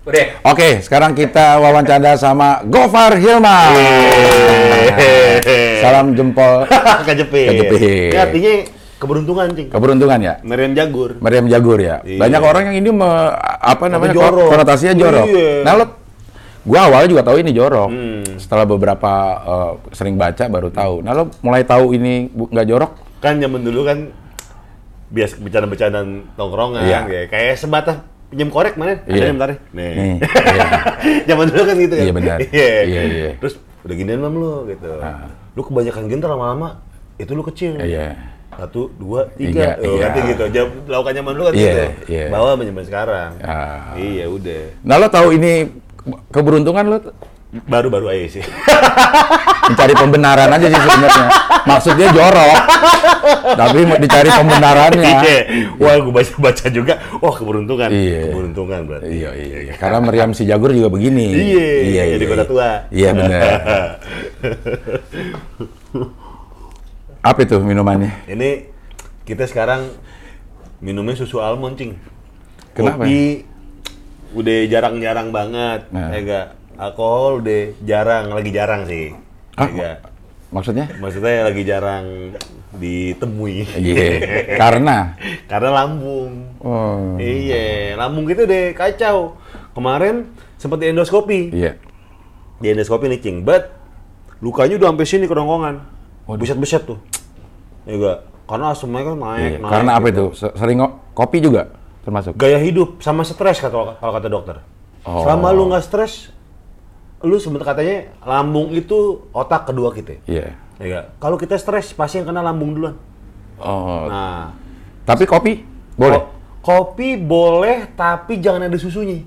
Udah. Oke, sekarang kita wawancara sama Gofar Hilman. Salam jempol. Kejepit. Kejepit. Ini artinya keberuntungan, Cing. Keberuntungan ya. Meriam Jagur. Meriam Jagur ya. Iya. Banyak orang yang ini me- apa namanya jorok. konotasinya jorok. Iya. Nah, lo gua awalnya juga tahu ini jorok. Hmm. Setelah beberapa eh, sering baca baru tahu. Nah, lo mulai tahu ini nggak jorok? Kan zaman dulu kan biasa bercanda-bercandaan tongkrongan Iya. kayak, kayak sebatas pinjam korek mana? Ada Iya. yang bentar? Nih. Nih, iya. zaman dulu kan gitu kan. Iya, benar. Iya. Iya, iya. Terus udah ginian mam lu gitu. Ah. Lu kebanyakan gini lama-lama itu lu kecil. Iya. Satu, dua, Tiga. Oh, iya. nanti gitu. Jam lakukan zaman dulu kan Iya, gitu. iya. Bawa zaman sekarang. Ah. Iya, udah. Nah, lo tahu ini keberuntungan lo Baru-baru aja sih. mencari pembenaran aja sih sebenarnya. Maksudnya jorok. Tapi mau dicari pembenarannya. Iya. Wah, gue baca-baca juga. Wah, keberuntungan. Iya. Keberuntungan berarti. Iya, iya, iya. Karena meriam si Jagur juga begini. Iya, jadi kota tua. Iya, benar. Apa itu minumannya? Ini kita sekarang minumnya susu almond, Cing. Kenapa? Kopi udah jarang-jarang banget. Nah. Ya enggak? Alkohol udah jarang, lagi jarang sih. Ya Ah, enggak? Maksudnya? Maksudnya lagi jarang ditemui. Iya. Karena Karena lambung. oh, Iya, lambung kita udah kacau. Kemarin sempat di endoskopi. iya. Di endoskopi nih, Cing. But lukanya udah sampai sini kerongkongan. Buset-buset tuh. Ya enggak? Karena asumnya kan naik, iya. naik. Karena apa gitu. itu? Se- Sering kopi juga termasuk. Gaya hidup sama stres kata kalau kata dokter. Oh. Selama lu nggak stres, lu sebenarnya katanya lambung itu otak kedua kita. Iya. Ya enggak? Kalau kita stres pasti yang kena lambung duluan. Oh. Nah, Tapi kopi boleh. ko- kopi boleh tapi jangan ada susunya.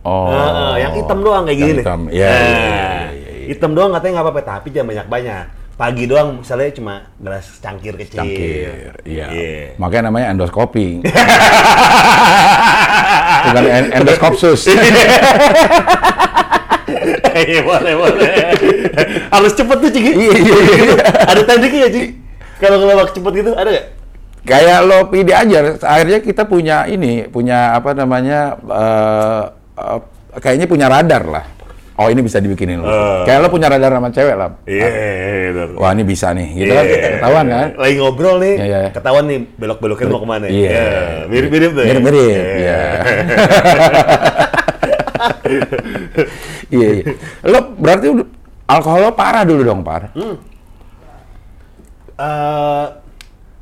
Oh. Nah, yang hitam doang kayak gini hitam. Iya, Nah, iya, iya, iya. Hitam doang katanya nggak apa-apa, tapi jangan banyak-banyak. Pagi doang misalnya cuma gelas cangkir kecil. Cangkir. Iya. Iya. Makanya namanya endoskopi. Bukan en- endoskopsus. Iya boleh boleh. Harus cepet tuh Cing. Iya, iya, iya. Ada tekniknya ya Cing? Kalau ngelawak cepet gitu ada nggak? Kayak lo ide aja. Akhirnya kita punya ini, punya apa namanya? eh, eh, kayaknya punya radar lah. Oh ini bisa dibikinin lo. Eh. Kayak lo punya radar sama cewek lah. Iya. benar. Wah ini bisa nih, gitu kan? Iya. Ketahuan kan? Lagi ngobrol nih, Iya, iya. ketahuan nih belok-belokin mau ke mana. Iya. Mirip-mirip tuh. ya? Mirip-mirip, iya. Iya, iya. Lo berarti alkohol lo parah dulu dong, par. Eh,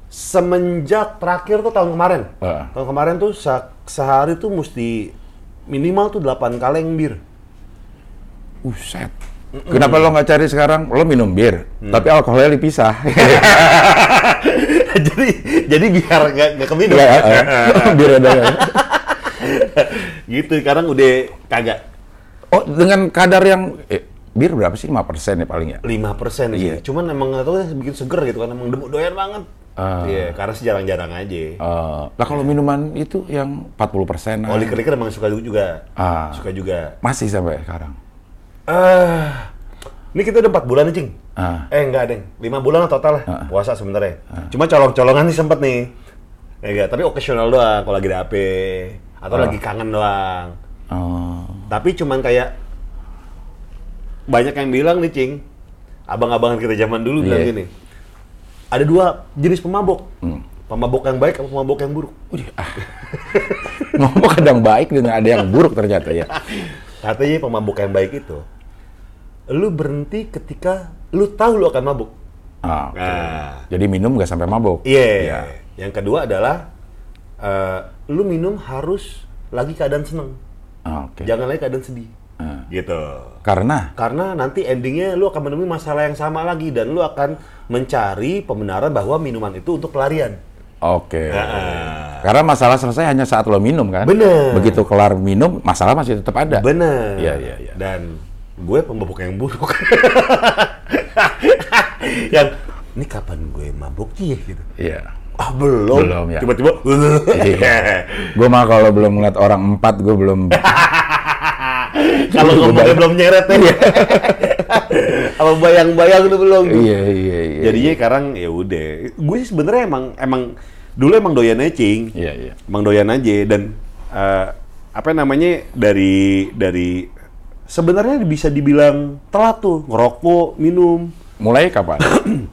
semenjak terakhir tuh tahun kemarin. Heeh. Tahun kemarin tuh se- sehari tuh mesti minimal tuh 8 kaleng bir. Uset. Kenapa lo nggak cari sekarang? Lo minum bir, Mm. tapi alkoholnya dipisah. jadi jadi biar nggak nggak keminum. Nggak, eh, bir ada. gitu sekarang udah kagak Oh, dengan kadar yang eh, bir berapa sih? 5% ya paling ya? 5% sih. Iya. Cuman emang nggak tahu ya bikin seger gitu kan emang doyan banget. Ah. Iya, karena sejarang-jarang aja. Eh, lah kalau minuman itu yang 40%. Oh, liker-liker emang suka juga. Ah. Suka juga. Masih sampai sekarang. Eh, ini kita udah 4 bulan nih, Cing. Ah. Eh, enggak, Deng. 5 bulan lah total lah Ah. puasa sebenarnya. Cuma colong-colongan nih sempet nih. Ya enggak, tapi occasional doang kalau lagi ada HP atau Ah. lagi kangen doang. Oh. Tapi cuman kayak banyak yang bilang nih, Cing. Abang-abangan kita zaman dulu bilang Iya. gini. Ada dua jenis pemabok. Hmm. Pemabok yang baik atau pemabok yang buruk? Ah. Ngomong kadang baik dengan ada yang buruk ternyata ya. Katanya pemabok yang baik itu lu berhenti ketika lu tahu lu akan mabuk. Ah, oke. Nah, Jadi minum nggak sampai mabuk. Iya. Iya. Yang kedua adalah eh, lu minum harus lagi keadaan seneng, Ah, Oke. jangan lagi keadaan sedih. Ah. Gitu. Karena Karena nanti endingnya lu akan menemui masalah yang sama lagi dan lu akan mencari pembenaran bahwa minuman itu untuk pelarian. oke. Ah. Karena masalah selesai hanya saat lo minum kan. Bener. Begitu kelar minum, masalah masih tetap ada. Bener. Iya, iya, iya. Dan gue pemabuk yang buruk. yang ini kapan gue mabuk ya gitu. Iya. Ah belum. Belum, ya. Tiba-tiba. Iya. Gue mah kalau belum ngeliat orang empat, gue belum. Kalau ngomongnya belum nyeret ya. Apa bayang-bayang itu belum. iya, iya, iya. Jadinya sekarang ya udah. Gue sih sebenarnya emang emang dulu emang doyan cing. Iya, iya. Emang doyan aja dan eh, apa namanya dari dari sebenarnya bisa dibilang telat tuh ngerokok, minum. Mulai kapan?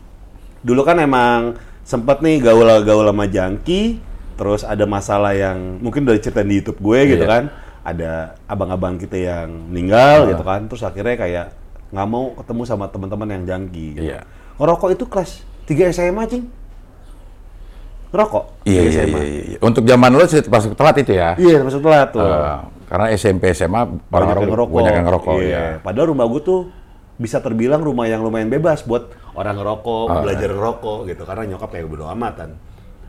Dulu kan emang sempet nih gaul-gaul sama jangki, terus ada masalah yang mungkin udah cerita di YouTube gue gitu Iya. kan. Ada abang-abang kita yang meninggal Ah. gitu kan. Terus akhirnya kayak nggak mau ketemu sama teman-teman yang jangki. Gitu. Iya. Ngerokok itu kelas 3 SMA, Cing. Ngerokok. Iya, 3 iya, iya, iya. Untuk zaman lo sih masuk telat itu ya? Iya, masuk telat tuh. Eh, karena SMP, SMA banyak yang ngerokok. banyak yang ngerokok. Iya. ya. Padahal rumah gue tuh bisa terbilang rumah yang lumayan bebas buat orang ngerokok, Oh, belajar ngerokok gitu. Karena nyokap kayak bodo amatan.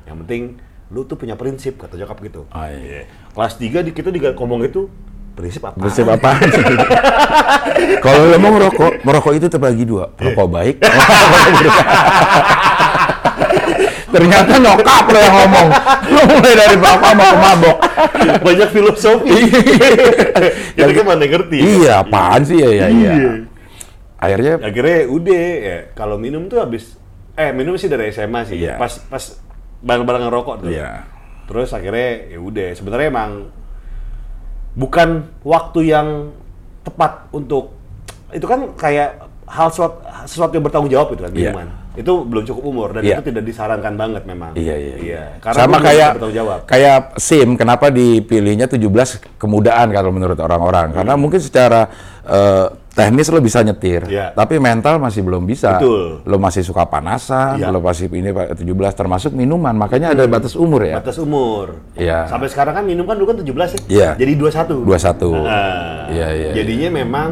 Yang penting lu tuh punya prinsip kata nyokap gitu. Ah, iya. Kelas 3 di kita juga ngomong itu prinsip apa? Prinsip apa? Kalau lo mau ngerokok, merokok itu terbagi dua. Rokok baik. Ternyata nyokap lo yang ngomong. Lo mulai dari bapak ke mabok. Banyak filosofi. Kita kan mana ngerti. iya, apaan sih ya, ya, iya. Akhirnya Akhirnya udah ya, kalau minum tuh habis eh minum sih dari SMA sih. Iya. Pas pas bareng-bareng ngerokok tuh. Iya. Terus akhirnya ya udah sebenarnya emang bukan waktu yang tepat untuk itu kan kayak hal sesuatu, sesuatu yang bertanggung jawab itu kan Iya. minuman. Itu belum cukup umur dan Iya. itu tidak disarankan banget memang. Iya, iya, iya. Karena Sama itu belum kayak bertanggung jawab. kayak SIM, kenapa dipilihnya 17 kemudaan kalau menurut orang-orang? Karena mungkin secara eh, teknis lo bisa nyetir, Iya. tapi mental masih belum bisa. Betul. Lo masih suka panasan, Iya. lo masih ini Pak, 17 termasuk minuman, makanya ada batas umur ya. Batas umur. Iya. Sampai sekarang kan minum kan dulu kan 17 ya. Iya. Jadi 21. 21. Nah, Iya, iya, Jadinya memang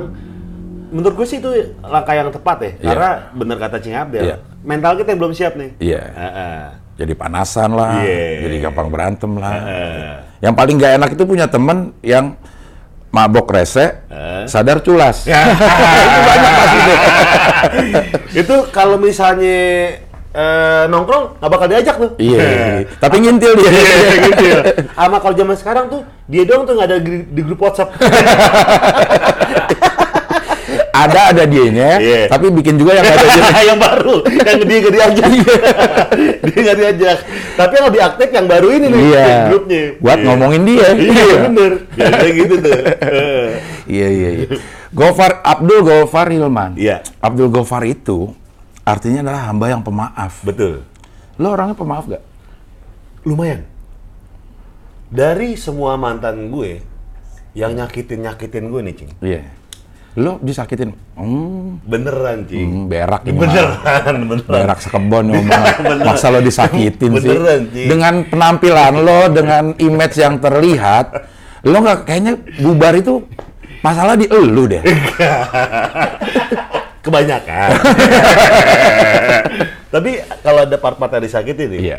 menurut gue sih itu langkah yang tepat ya. Iya. Karena bener kata Cing Abdel, Iya. mental kita yang belum siap nih. Iya. Heeh. Jadi panasan lah, Iya. jadi gampang berantem lah. Heeh. Yang paling gak enak itu punya temen yang mabok rese, Eh. sadar culas. itu banyak pasti tuh. itu kalau misalnya eh, nongkrong nggak bakal diajak tuh. Iya, tapi ngintil dia. Iya, gitu ya. Sama kalau zaman sekarang tuh dia doang tuh nggak ada di, di grup WhatsApp. Ada ada dianya, Iya. tapi bikin juga yang gak ada dia. yang baru, yang dia nggak diajak. dia nggak diajak. Tapi yang lebih aktif yang baru ini nih Iya. grupnya. Buat Iya. ngomongin dia. Iya bener. Ya kayak gitu tuh. Iya iya iya. Gofar Abdul Gofar Hilman. Iya. Abdul Gofar itu artinya adalah hamba yang pemaaf. Betul. Lo orangnya pemaaf gak? Lumayan. Dari semua mantan gue yang nyakitin nyakitin gue nih, Cing. Iya. Lo disakitin, hmm, Beneran, Cing. hmm, berak ini. Beneran, beneran. Berak sekebon. Beneran. Masa lo disakitin sih? Beneran. Dengan penampilan lo, dengan image yang terlihat, lo nggak kayaknya bubar itu masalah di elu deh. Kebanyakan. Tapi kalau ada part-part yang disakitin nih, Iya.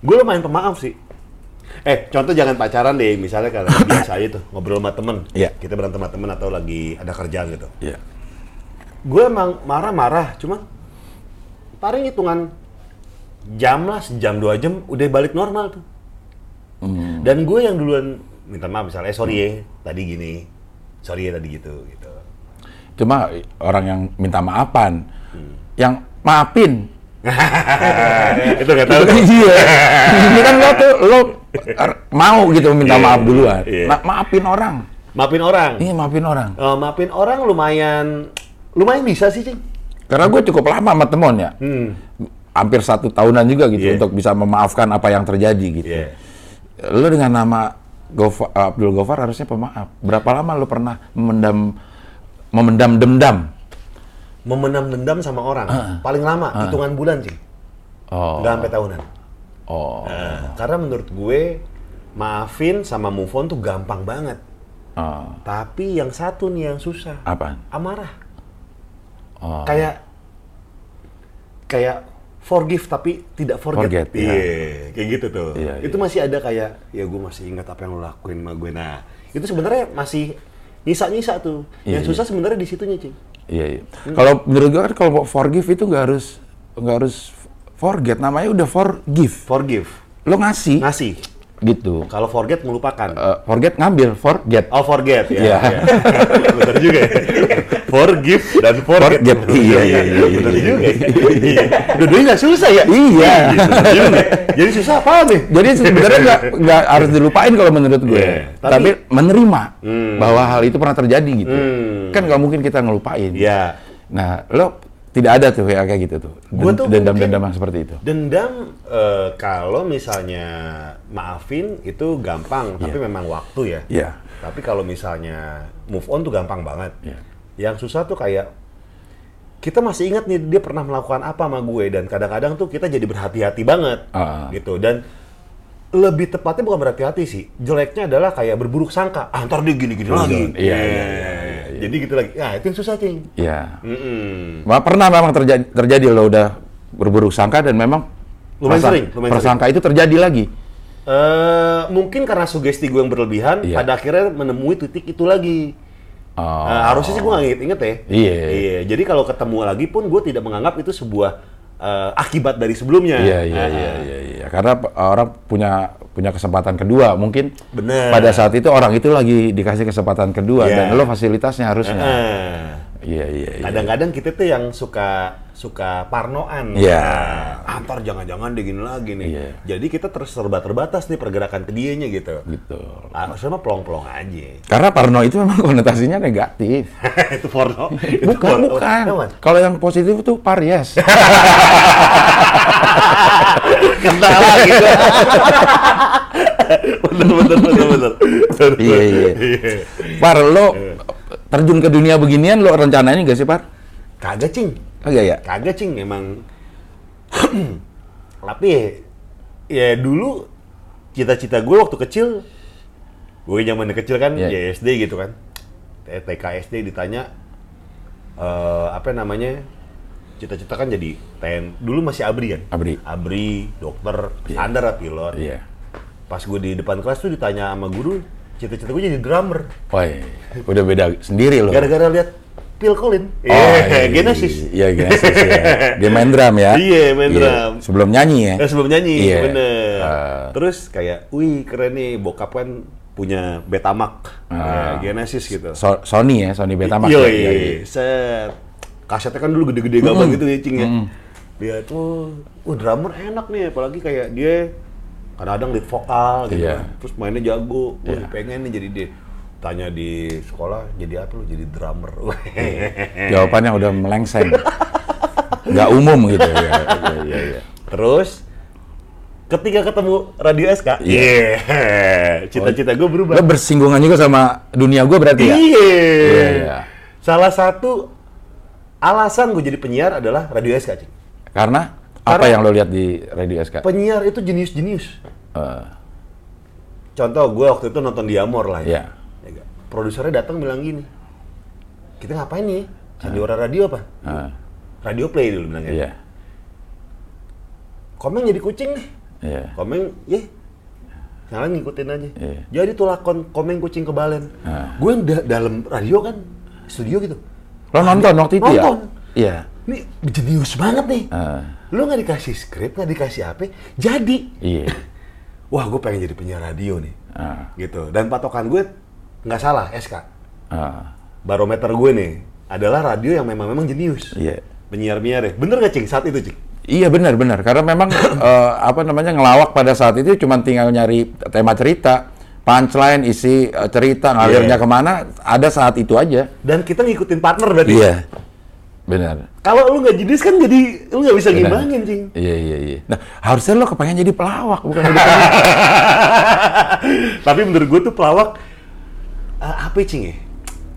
gue lumayan pemaaf sih. Eh, contoh jangan pacaran deh, misalnya kalau biasa aja tuh ngobrol sama temen, Iya. kita berantem sama temen atau lagi ada kerjaan gitu. Iya. Gue emang marah-marah, cuman paling hitungan jam lah, sejam dua jam udah balik normal tuh. Hmm. Dan gue yang duluan minta maaf misalnya, eh sorry ya, tadi gini, sorry ya tadi gitu, gitu. Cuma orang yang minta maafan, yang maafin. itu gak tahu. iya. Ini kan lo tuh lo mau gitu minta Iya, maaf duluan. iya. Ma- maafin orang. Maafin orang. Iya maafin orang. Eh, maafin orang lumayan, lumayan bisa sih, Cing. Karena gue cukup lama sama temon ya. Hmm. Hampir satu tahunan juga gitu Iya. untuk bisa memaafkan apa yang terjadi gitu. Iya. Lo dengan nama Gofa- Abdul Gofar harusnya pemaaf. Berapa lama lo pernah memendam memendam dendam? Memendam dendam sama orang, paling lama, hitungan bulan, Cing. Oh. Nggak sampai tahunan. Oh. Nah, karena menurut gue, maafin sama move on tuh gampang banget. Oh. Tapi yang satu nih yang susah. Apaan? Amarah. Oh. Kayak kayak forgive tapi tidak forget. Forget, Iya, iya. kayak gitu tuh. Iya, itu masih ada kayak ya gue masih ingat apa yang lo lakuin sama gue. Nah, itu sebenarnya masih nyisa-nyisa tuh. Iya, yang susah sebenarnya di situnya, Cing. Iya, iya. Kalau menurut gue kan kalau forgive itu nggak harus nggak harus forget, namanya udah forgive. Forgive, Lo ngasih ngasih. gitu. Kalau forget melupakan. Eh, forget ngambil, forget. Oh forget ya. Iya. ya. Bener juga ya. forgive dan forget. Forget. Iya, iya, iya, iya, Bener iya. juga ya. Iya. Dua-duanya nggak susah ya? Iya. bener juga. Jadi susah apa nih? Jadi sebenarnya nggak nggak harus dilupain kalau menurut gue, Iya, tapi, tapi- menerima Hmm. bahwa hal itu pernah terjadi gitu. Hmm. Kan nggak mungkin kita ngelupain. Iya. Nah, lo tidak ada tuh kayak kayak gitu tuh. Gua tuh dendam-dendam yang seperti itu. Dendam eh, kalau misalnya maafin itu gampang, tapi memang waktu ya. Iya. Tapi kalau misalnya move on tuh gampang banget. Iya. Yang susah tuh kayak kita masih ingat nih dia pernah melakukan apa sama gue dan kadang-kadang tuh kita jadi berhati-hati banget Ah. gitu dan lebih tepatnya bukan berhati-hati sih jeleknya adalah kayak berburuk sangka ah ntar dia gini-gini lagi Iya, iya, iya, iya, jadi gitu lagi ya itu yang susah cing Iya. Mm-mm. Ma- Pernah memang terjadi terjadi lo udah berburuk sangka dan memang Lumayan prasa- sering, lumayan prasangka itu terjadi lagi. Eh, mungkin karena sugesti gue yang berlebihan, Iya. pada akhirnya menemui titik itu lagi. Oh. Eh, harusnya sih gue nggak inget-inget ya. Iya. Jadi kalau ketemu lagi pun gue tidak menganggap itu sebuah eh, akibat dari sebelumnya. Iya iya Ah, iya iya iya. Karena orang punya punya kesempatan kedua, mungkin Bener. pada saat itu orang itu lagi dikasih kesempatan kedua Iya. dan lo fasilitasnya harusnya. Iya iya iya. Kadang-kadang kita tuh yang suka suka parnoan. Iya. Ah, ntar jangan-jangan dia gini lagi nih. Iya. Jadi kita terus serba terbatas nih pergerakan ke dianya gitu. Gitu. Mah pelong-pelong aja. Karena parno itu memang konotasinya negatif. itu porno. Itu Bukan, porno. bukan. Kalau yang positif tuh paries. Kena lagi gua. bener, bener, bener, bener. Iya, iya. Par, lo terjun ke dunia beginian lo rencananya nggak sih, Par? Kagak, Cing. Kagak ya? Kagak, Cing. Emang... Tapi ya, dulu cita-cita gue waktu kecil, gue zaman kecil kan, Iya. ya SD gitu kan. TK SD ditanya, eh apa namanya, cita-cita kan jadi TN. Dulu masih ABRI kan? Abri. ABRI, dokter, Iya. standar pilot. Iya. Pas gue di depan kelas tuh ditanya sama guru, cita-cita gue jadi drummer. Woi, udah beda sendiri lo. Gara-gara lihat Phil Collins. Oh, Iya, Genesis. Iya, Genesis ya. Dia main drum ya? Iya, main drum. Sebelum nyanyi ya? Eh, sebelum nyanyi, Iya. bener. Ah. Terus kayak, wih keren nih, bokap kan punya Betamax, ya, Genesis gitu. So- Sony ya, Sony Betamax. Iya, ya? iya, Iya, iya. set. Kasetnya kan dulu gede-gede gambar gitu ya, Cing ya. Dia tuh, wah drummer enak nih, apalagi kayak dia kadang-kadang lead vokal gitu Iya. kan. Terus mainnya jago, wah Iya. pengen nih jadi dia. Tanya di sekolah, jadi apa lu? Jadi drummer. Jawabannya udah melengseng. Nggak umum gitu ya. Iya, iya, iya. Terus ketika ketemu Radio SK, Iya. yeah. cita-cita gue berubah. Lo bersinggungan juga sama dunia gue berarti ya? Iya. Iya, iya. Salah satu alasan gue jadi penyiar adalah Radio SK, Cing. Karena, apa Karena- yang lo lihat di Radio SK? Penyiar itu jenius-jenius. Eh, Contoh, gue waktu itu nonton Diamor lah ya. Iya. Ya? Produsernya datang bilang gini, kita ngapain nih? Sandiwara radio apa? eh, Radio play dulu bilangnya. iya. Komeng jadi kucing nih. Iya. Komeng, ya, Salah ngikutin aja. Iya. Jadi tuh lakon komeng kucing kebalen. Ah. Gue da- dalam radio kan, studio gitu. Lo nonton waktu itu ya? Nonton. Iya. Ini jenius banget nih. Eh, Lu nggak dikasih skrip, nggak dikasih apa, jadi. iya. Wah, gue pengen jadi penyiar radio nih. Ah, Gitu. Dan patokan gue nggak salah, SK. ah, Barometer gue nih adalah radio yang memang memang jenius. Iya. Penyiar-penyiar ya. Bener nggak, Cing? Saat itu, Cing? Iya benar benar karena memang eh, apa namanya ngelawak pada saat itu cuma tinggal nyari tema cerita, punchline, isi eh, cerita, ngalirnya Iya. ke mana ada saat itu aja. Dan kita ngikutin partner berarti. Iya. Benar. Kalau lu nggak jenius kan jadi lu nggak bisa Benar. ngimbangin, Cing. Iya iya iya. Nah, harusnya lo kepengen jadi pelawak bukan jadi. Tapi menurut gue tuh pelawak eh, apa ya, Cing ya?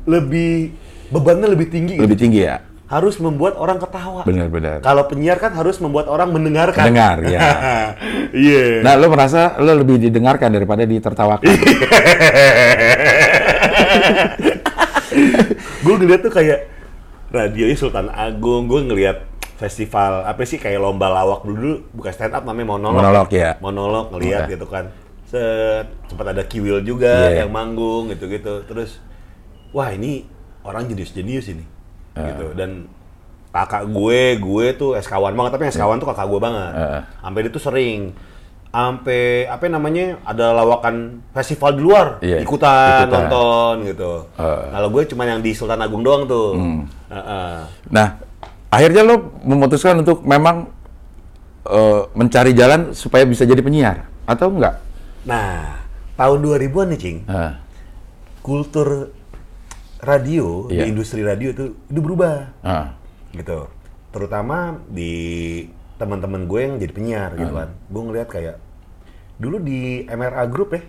Lebih bebannya lebih tinggi. gitu. lebih tinggi ya. Harus membuat orang ketawa. Benar benar. Kalau penyiar kan harus membuat orang mendengarkan. Mendengar, ya. Iya. Nah, lo merasa lo lebih didengarkan daripada ditertawakan. gue ngeliat tuh kayak radionya Sultan Agung, gue ngeliat festival apa sih kayak lomba lawak dulu, bukan stand up namanya monolog. Monolog, ya. Monolog ngeliat Oke. gitu kan. Set, sempat ada Kiwil juga Iya. yang manggung gitu-gitu. Terus wah ini orang jenius-jenius ini. Ah. Gitu dan kakak gue, gue tuh SK1 banget, tapi yang SK1 tuh kakak gue banget. Ah. Sampai dia tuh sering sampai apa namanya ada lawakan festival di luar Iya, ikutan, ikutan. nonton gitu. Eh. Kalau gue cuma yang di Sultan Agung doang tuh. Hmm. Heeh. Nah, akhirnya lo memutuskan untuk memang eh, mencari jalan supaya bisa jadi penyiar atau enggak? Nah, tahun 2000-an nih, Cing. Eh, Kultur radio Iya. di industri radio itu itu berubah eh, gitu. Terutama di teman-teman gue yang jadi penyiar gitu kan. Gue ngeliat kayak dulu di MRA Group ya.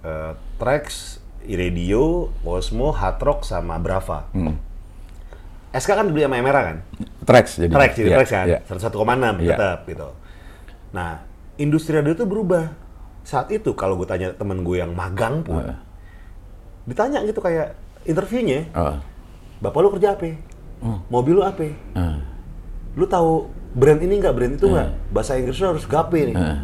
eh, Trax, Iradio, Osmo, Hard Rock sama Brava. hmm. SK kan dibeli sama MRA kan? Trax jadi. Trax jadi Iya, Trax kan, iya. 101,6 Iya. tetap gitu. Nah, industri radio itu berubah. Saat itu kalau gue tanya temen gue yang magang pun, Heeh. ditanya gitu kayak interviewnya, Eh, bapak lu kerja apa? Mobil lu apa? eh, Lu tahu brand ini nggak, brand itu nggak? Bahasa Inggris lu harus gape nih. eh.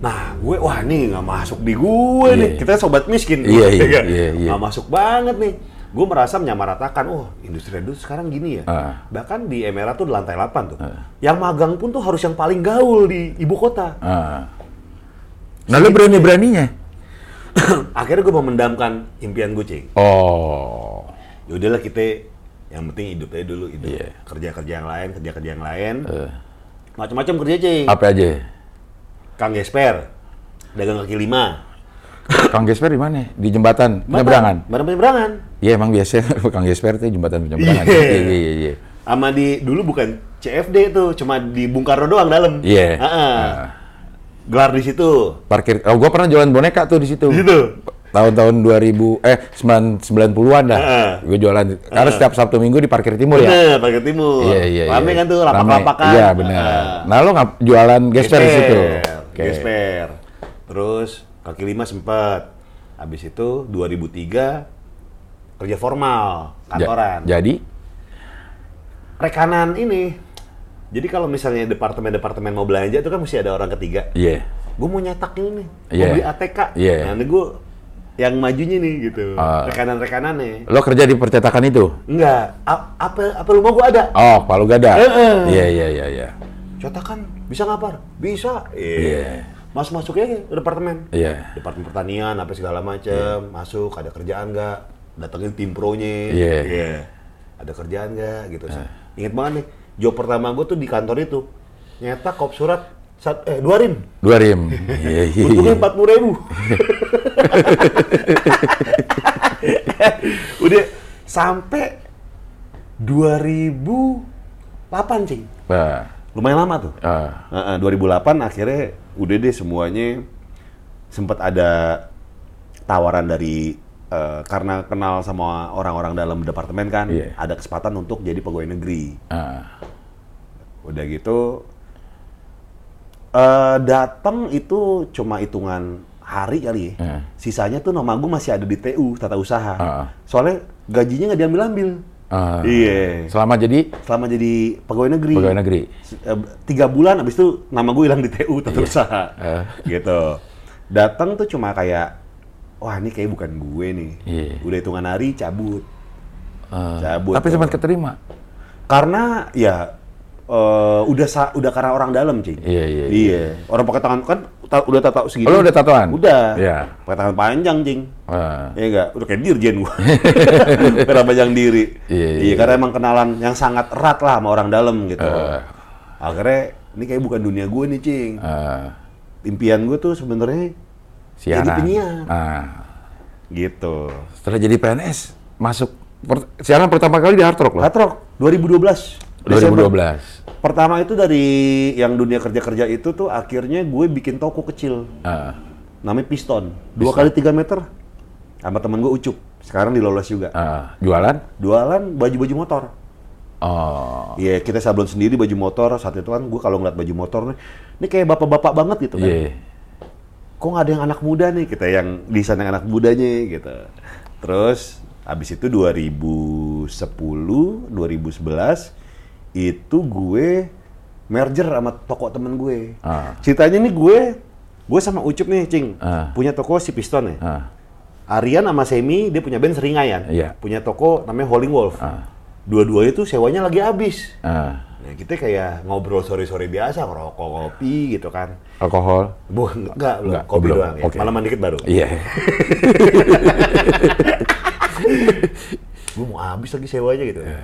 Nah, gue wah nih nggak masuk di gue Iya. nih. Kita sobat miskin. Ya kan? iya, iya. Nggak masuk banget nih. Gue merasa menyamaratakan, oh industri radio sekarang gini ya. Ah. Bahkan di Emera tuh di lantai 8 tuh. Yang magang pun tuh harus yang paling gaul di ibu kota. eh. Nah, lo berani-beraninya? Akhirnya gue memendamkan impian gue, Cing. Oh, Ya udahlah kita yang penting hidup aja dulu, hidup. Iya. Kerja-kerja yang lain, kerja-kerja yang lain. Eh. Macam-macam kerja, Cing. apa aja? Kang Gesper, dagang kaki lima. Kang Gesper di mana? Di jembatan penyeberangan. Barang penyeberangan. Iya, emang biasanya Kang Gesper itu jembatan penyeberangan. Iya. Iya, iya, iya. Sama di dulu bukan CFD tuh, cuma di Bung Karno doang dalam. Iya. Heeh. Ah. Gelar di situ. Parkir. Oh, gua pernah jualan boneka tuh di situ. Di situ. Tahun-tahun 2000 eh 9 90-an dah. Heeh. Gue jualan karena setiap Sabtu Minggu di parkir timur ya. Bener, Parkir Timur. Iya, iya, Rame iya. kan tuh, Rame. lapak-lapakan. Iya, benar. Heeh. Nah, lo nggak jualan gesper di situ. Oke. Gesper. Terus kaki lima sempat. Habis itu 2003 kerja formal, Ja- kantoran. jadi Rekanan ini. Jadi kalau misalnya departemen-departemen mau belanja itu kan mesti ada orang ketiga. iya. Gue mau nyetak ini nih, mau Iya. beli ATK. Iya. Nah, ini gue yang majunya nih gitu. Ah. Rekanan-rekanannya. Lo kerja di percetakan itu? Enggak, A- apa apa lu mau gue ada. Oh, Palu Gada. Heeh. Iya, iya, iya, iya. Cetakan bisa ngapar? Bisa. Iya. Mas masuk aja ke departemen. Iya. Departemen pertanian apa segala macem, masuk ada kerjaan nggak? Datengin tim pro-nya. Iya. Ada kerjaan nggak gitu. Ingat banget nih, job pertama gue tuh di kantor itu nyetak kop surat sat, eh dua rim. Dua rim. Iya, iya. Untungnya empat puluh ribu. Udah sampai 2008 cing. Nah, Lumayan lama tuh. ah, Heeh, 2008 akhirnya udah deh semuanya sempat ada tawaran dari eh, karena kenal sama orang-orang dalam departemen kan, Iya. ada kesempatan untuk jadi pegawai negeri. ah. Udah gitu eh datang itu cuma hitungan hari kali ya. Eh. Sisanya tuh nama gue masih ada di TU tata usaha. Ah. Soalnya gajinya nggak diambil-ambil. Ah. Iya. Selama jadi Selama jadi pegawai negeri. pegawai negeri. Eh, tiga bulan abis itu nama gue hilang di TU tata Iya. usaha Eh. gitu datang tuh cuma kayak wah ini kayak bukan gue nih Iya. udah hitungan hari cabut Ah. Cabut Tapi sempat keterima. karena ya eh, udah sa- udah karena orang dalam cing Iya, iya, iya orang pakai tangan kan ta- udah tato segini Oh, lo udah tatoan? udah Iya. pakai tangan panjang cing Ah. Iya enggak, udah kayak dirjen gua. Karena panjang diri. Iya, iya, karena emang kenalan yang sangat erat lah sama orang dalam gitu. Eh. Akhirnya ini kayak bukan dunia gue nih, Cing. Ah. Impian gue tuh sebenarnya Siaran. jadi penyiar. Ah. Gitu. Setelah jadi PNS, masuk per- siaran pertama kali di Hard Rock loh. Hard Rock 2012. Desember. 2012. Pertama itu dari yang dunia kerja-kerja itu tuh akhirnya gue bikin toko kecil. Ah. Namanya Piston. Dua kali tiga meter. Sama temen gue Ucup. Sekarang di Lolos juga. Ah. Jualan? Jualan baju-baju motor. Oh. Iya, kita sablon sendiri baju motor. Saat itu kan gue kalau ngeliat baju motor nih, ini kayak bapak-bapak banget gitu kan. Iya. Kok ada yang anak muda nih? Kita yang desain yang anak mudanya gitu. Terus habis itu 2010, 2011 itu gue merger sama toko temen gue. Ah. Ceritanya nih gue, gue sama Ucup nih, Cing, Ah. punya toko si Piston ya. Ah. Arian sama Semi dia punya band Seringayan. Iya. Punya toko namanya Howling Wolf. Ah. Dua-duanya tuh sewanya lagi habis. Ah. Nah, kita kayak ngobrol sore-sore biasa, ngerokok, kopi gitu kan. Alkohol? Bu, enggak, belum. Enggak, kopi belum. doang ya. Oke. Malaman dikit baru. Iya. Gue mau habis lagi sewanya gitu. Iya.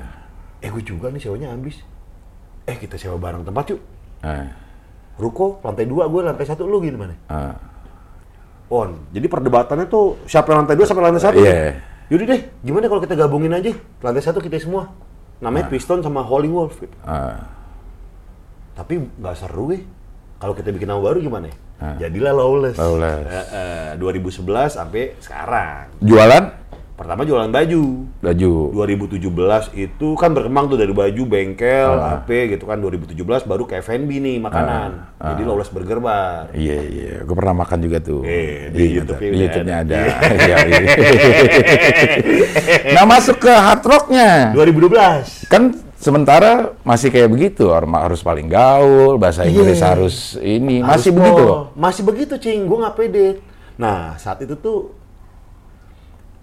Eh, gue juga nih sewanya habis. Eh, kita sewa bareng tempat yuk. Ah, Ruko, lantai dua, gue lantai satu, lu gimana? ah. On. Jadi perdebatannya tuh siapa yang lantai dua, siapa yang lantai satu. Iya. Yaudah deh, gimana kalau kita gabungin aja? Lantai satu kita semua. Namanya Piston sama Holy Wolf. Gitu. Ah. Tapi nggak seru eh. Kalau kita bikin nama baru gimana? Jadilah Lawless. Lawless. Eh, eh, 2011 sampai sekarang. Jualan? Pertama jualan baju. Baju. 2017 itu kan berkembang tuh dari baju, bengkel, HP gitu kan. 2017 baru ke F&B nih makanan. Jadi Lawless Burger Bar. Iya, iya. Gue pernah makan juga tuh. Eh, di Iya, YouTube-nya Di YouTube-nya ada. ada. Iya, iya. nah, masuk ke hard rock-nya. 2012. Kan sementara masih kayak begitu. Orang harus paling gaul, bahasa Inggris Iya. harus ini. Harus Masih begitu loh. Masih begitu, Cing. Gue nggak pede. Nah, saat itu tuh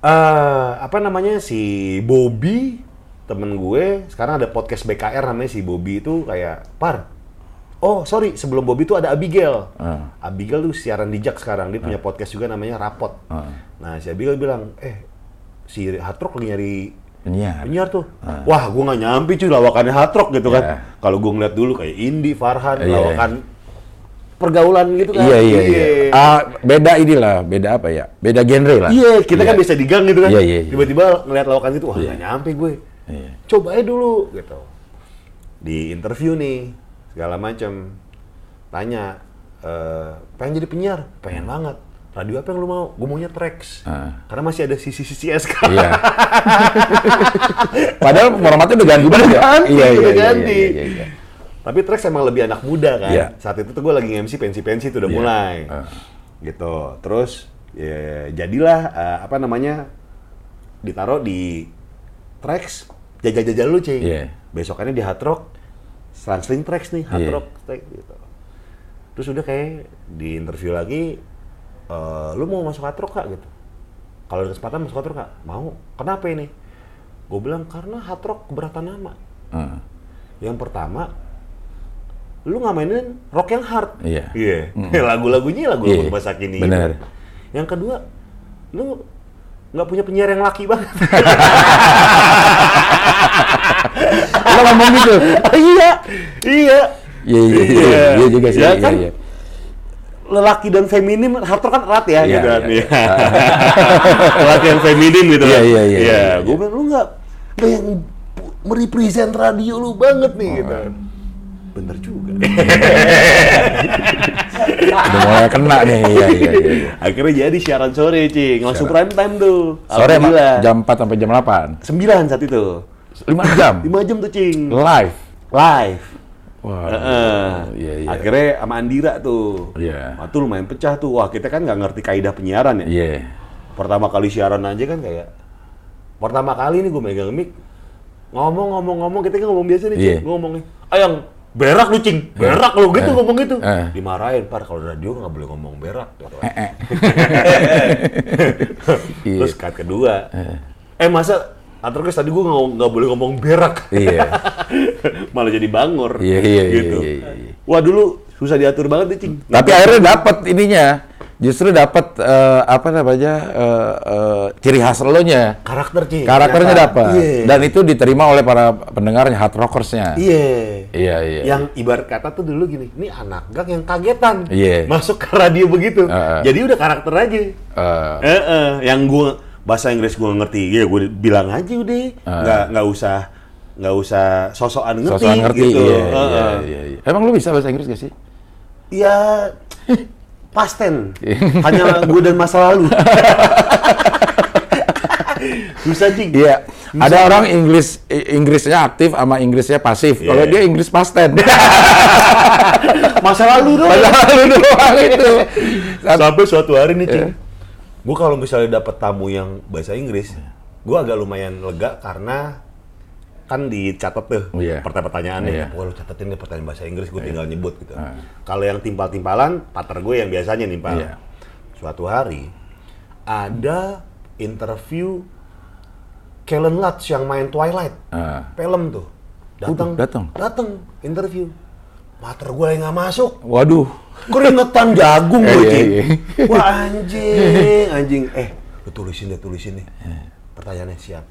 eh apa namanya si Bobby temen gue sekarang ada podcast BKR namanya si Bobby itu kayak par oh sorry sebelum Bobby itu ada Abigail Ah. Abigail tuh siaran di Jak sekarang dia punya podcast juga namanya Rapot Ah. nah si Abigail bilang eh si Hard Rock lagi nyari Penyiar. penyiar tuh. Wah, gue nggak nyampe cuy lawakannya hard rock gitu Iya. kan. Kalau gue ngeliat dulu kayak Indi, Farhan, Iya. lawakan pergaulan gitu kan. Iya, iya, iya. Ah, beda inilah, beda apa ya? Beda genre lah. Iya, kita kan Iya. biasa di gang gitu kan. Iya, iya, iya. Tiba-tiba ngeliat lawakan gitu, wah nggak nyampe gue. Iya. Coba aja dulu gitu. Di interview nih, segala macam. Tanya, eh, pengen jadi penyiar? Pengen banget. Radio apa yang lu mau? Gue maunya Trax. Ah. Karena masih ada sisi-sisi SK. Iya. Padahal formatnya udah ganti banget ya? Iya, iya, iya, iya, iya, iya. Tapi Trax emang lebih anak muda kan. Iya. Saat itu tuh gue lagi MC pensi-pensi tuh udah Iya. mulai. Ah. Gitu. Terus ya, jadilah eh, apa namanya ditaruh di Trax jajal-jajal lu cing. Iya. Besokannya di Hard Rock selang-seling Trax nih Hard Iya. Rock Trax gitu. Terus udah kayak di interview lagi eh, lu mau masuk Hard Rock kak gitu. Kalau ada kesempatan masuk Hard Rock kak? Mau. Kenapa ini? Gue bilang karena Hard Rock keberatan nama. Ah. Yang pertama, lu nggak mainin rock yang hard. Iya. Iya. Lagu-lagunya lagu-lagu Iya, masa kini. gitu. Yang kedua, lu nggak punya penyiar yang laki banget. Lo ngomong gitu? iya, iya. Iya, iya, iya, iya juga sih. Ya Iya, kan? iya. Lelaki dan feminim, hard rock kan erat ya, Iya, gitu kan. iya. Iya. Lelaki yang feminim gitu Iya, kan. iya, iya, iya, Gue iya. bilang, lu nggak nggak yang merepresent radio lu banget nih, Oh. gitu. Bener juga. Udah mulai kena nih. Iya, iya, iya. iya. Akhirnya jadi siaran sore, Cing. Langsung prime time tuh. Sore jam 4 sampai jam 8. 9 saat itu. 5 jam. 5 jam tuh, Cing. Live. Live. Wah. Heeh. Iya, iya. Akhirnya sama Andira tuh. Iya. Wah, tuh lumayan pecah tuh. Wah, kita kan nggak ngerti kaidah penyiaran ya. Iya. Pertama kali siaran aja kan kayak pertama kali nih gue megang mic ngomong-ngomong-ngomong kita kan ngomong biasa nih, Cing. Iya. Gua ngomong nih. Ayang berak lu, Cing. Berak lu gitu Eh. ngomong gitu. Eh. Dimarahin, Par kalau radio nggak boleh ngomong berak. Gitu. Eh. Iya. Terus cut kedua. Eh masa Atrokes tadi gue nggak boleh ngomong berak. Iya. Malah jadi bangor. Iya, iya, iya, gitu. iya, iya. Wah dulu susah diatur banget nih, Cing. Tapi akhirnya dapat ininya. Justru dapat eh, apa namanya? eh, eh, ciri khas elonya. Karakter, Cing. Karakternya dapat. Iya. Dan itu diterima oleh para pendengarnya, hard rockersnya. Iya. Iya, iya. Yang ibarat kata tuh dulu gini, ini anak gang yang kagetan. Iya. Masuk ke radio begitu. Heeh. Jadi udah karakter aja. Eh, Eh, eh, yang gua bahasa Inggris gua ngerti, ya gue bilang aja udah, nggak nggak usah nggak usah sosokan ngerti, sosokan ngerti. gitu. Iya, Eh, iya, iya, iya. Emang lu bisa bahasa Inggris gak sih? Pasten, hanya gue dan masa lalu. Susah cing. Iya. Ada orang Inggris I- Inggrisnya aktif sama Inggrisnya pasif. Iya. Kalau dia Inggris past tense. Masa lalu dong. Masa lalu doang itu. Sampai suatu hari nih cing, Iya. gue kalau misalnya dapet tamu yang bahasa Inggris, gue agak lumayan lega karena kan dicatat tuh Iya. pertanyaan-pertanyaannya. Iya. Wah lu catetin deh pertanyaan bahasa Inggris, gue tinggal nyebut gitu. Kalau yang timpal-timpalan, partner gue yang biasanya nimpal. Iya. Suatu hari ada interview Kellen Lutz yang main Twilight, Ah. film tuh. Datang, datang. datang, interview. Mater gue yang nggak masuk. Waduh. Keringetan jagung gue, Iya, Cing. iya. Wah, anjing, anjing. Eh, lu tulisin deh, tulisin deh. Pertanyaannya siap.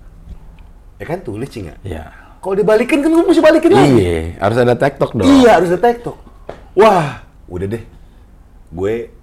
Ya kan tulis, Cing, ya? Iya. Kalau dibalikin kan gue mesti balikin lagi. Iya, harus ada tektok dong. Iya, harus ada tektok. Wah, udah deh. Gue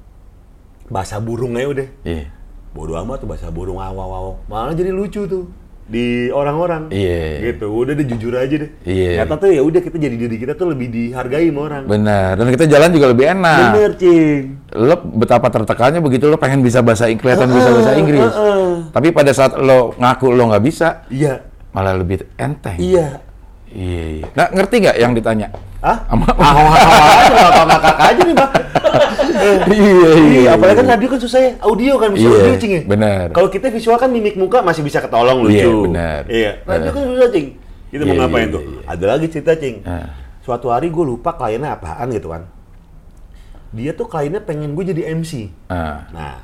bahasa burung aja udah. Iya. Bodoh amat tuh bahasa burung awaw awaw. Malah jadi lucu tuh di orang-orang. Iya. Gitu. Udah deh jujur aja deh. Iya. Kata tuh ya udah kita jadi diri kita tuh lebih dihargai sama orang. Benar. Dan kita jalan juga lebih enak. Bener, Cing. Lo betapa tertekannya begitu lo pengen bisa bahasa Inggris, kelihatan bisa bahasa Inggris. heeh. Tapi pada saat lo ngaku lo nggak bisa, Iya. Malah lebih enteng. Iya. Iya. iya. Nah, ngerti nggak yang ditanya? Hah? Ama- Awal-awal aja, ngakak ngakak aja nih, Bang. iya, Iya, apalagi kan radio kan susah ya, audio kan bisa Iya, audio cing ya. benar. Kalau kita visual kan mimik muka masih bisa ketolong lucu. Iya, benar. Iya, radio kan susah cing. Kita mau Iya, ngapain iya, tuh? iya. Ada lagi cerita cing. Ah. Suatu hari gue lupa kliennya apaan gitu kan. Dia tuh kliennya pengen gue jadi MC. Ah. Nah,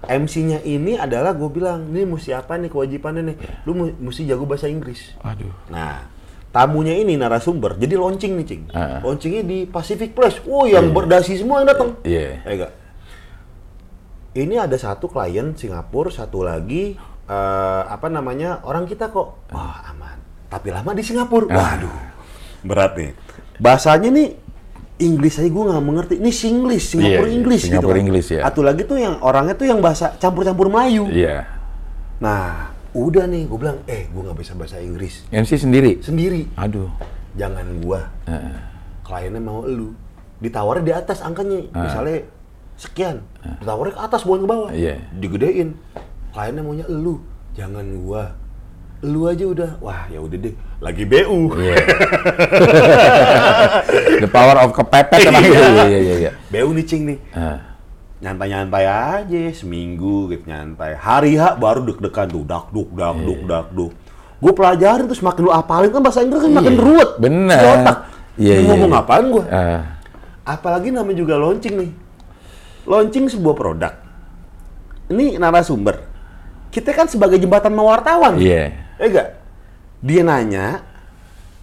MC-nya ini adalah gue bilang, nih mesti apa nih kewajibannya nih? Lu mesti jago bahasa Inggris. Aduh. Nah, tamunya ini narasumber, jadi launching nih, Cing. Ah. Launchingnya di Pacific Place. Oh, yang berdasi semua yang datang. Iya. Eh, enggak. Ini ada satu klien Singapura, satu lagi eh, apa namanya orang kita kok. Wah, aman. Tapi lama di Singapura. Ah. Waduh, berat nih. Bahasanya nih Inggris aja gue nggak mengerti. Ini Singlish, Singapura Iya, iya. English gitu. Singapura kan. English, ya. Satu lagi tuh yang orangnya tuh yang bahasa campur-campur Melayu. Iya. Nah, udah nih gue bilang, eh gue nggak bisa bahasa Inggris MC sendiri. sendiri. Aduh. Jangan gua. Heeh. Kliennya mau elu. Ditawarin di atas angkanya. Misalnya sekian. Ditawarin ke atas bukan ke bawah. Iya. Digedein. Kliennya maunya elu. Jangan gua. Elu aja udah. Wah, ya udah deh. Lagi BU. Iya. The power of kepepet emang. Iya. Iya, iya, iya, iya. BU nih cing nih. Ah. Nyantai-nyantai aja seminggu gitu nyantai. Hari H baru deg-degan tuh dak duk dak Iya. duk dak duk. Gue pelajarin terus makin lu apalin kan bahasa Inggris kan makin Iya, ruwet. bener. Di otak. Iya, Lu iya, ngomong iya. apaan gua? Ah. Apalagi namanya juga launching nih. Launching sebuah produk. Ini narasumber. Kita kan sebagai jembatan sama wartawan. Iya. Ya enggak? Dia nanya,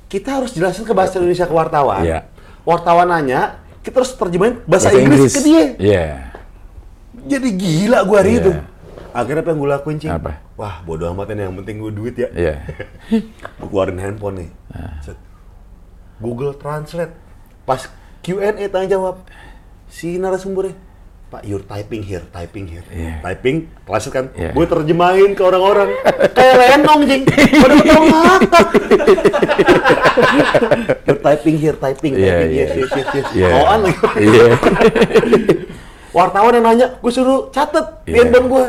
kita harus jelasin ke bahasa Indonesia ke wartawan. Iya. Wartawan nanya, kita harus terjemahin bahasa, Inggris, ke dia. Iya. Jadi gila gua hari Iya. itu. Akhirnya apa yang gue lakuin, Cing? Apa? Wah, bodo amat ini yang penting gue duit ya. Iya. Gue keluarin handphone nih. Ah. Set. Google Translate. Pas Q&A tanya jawab. Si narasumbernya, Pak, you're typing here, typing here. Iya. Typing, translate kan. Iya. Gue terjemahin ke orang-orang. Kayak lenong, Jing. Pada betul ngakak. you're typing here, typing, Iya, typing. iya. Yes, yes, yes, yes. Iya. Mauan lagi. Iya. Wartawan yang nanya, gue suruh catet di Iya. handphone gue.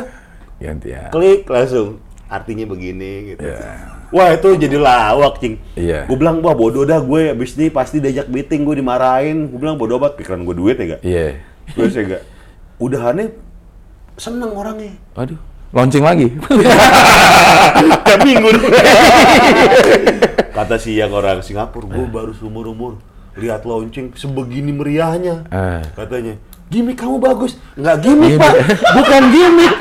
Gantian. Klik langsung. Artinya begini gitu. Iya. Wah itu jadi lawak, Cing. Iya. Gue bilang, wah bodoh dah gue abis ini pasti diajak meeting, gue dimarahin. Gue bilang bodoh banget, pikiran gue duit ya gak? Iya. Gue sih gak. Udahannya seneng orangnya. Waduh. Launching lagi. Tiap minggu. Kata si yang orang Singapura, gue baru seumur-umur lihat launching sebegini meriahnya. Ah. Katanya, gimmick kamu bagus. Nggak gimmick, Pak. Bukan gimmick.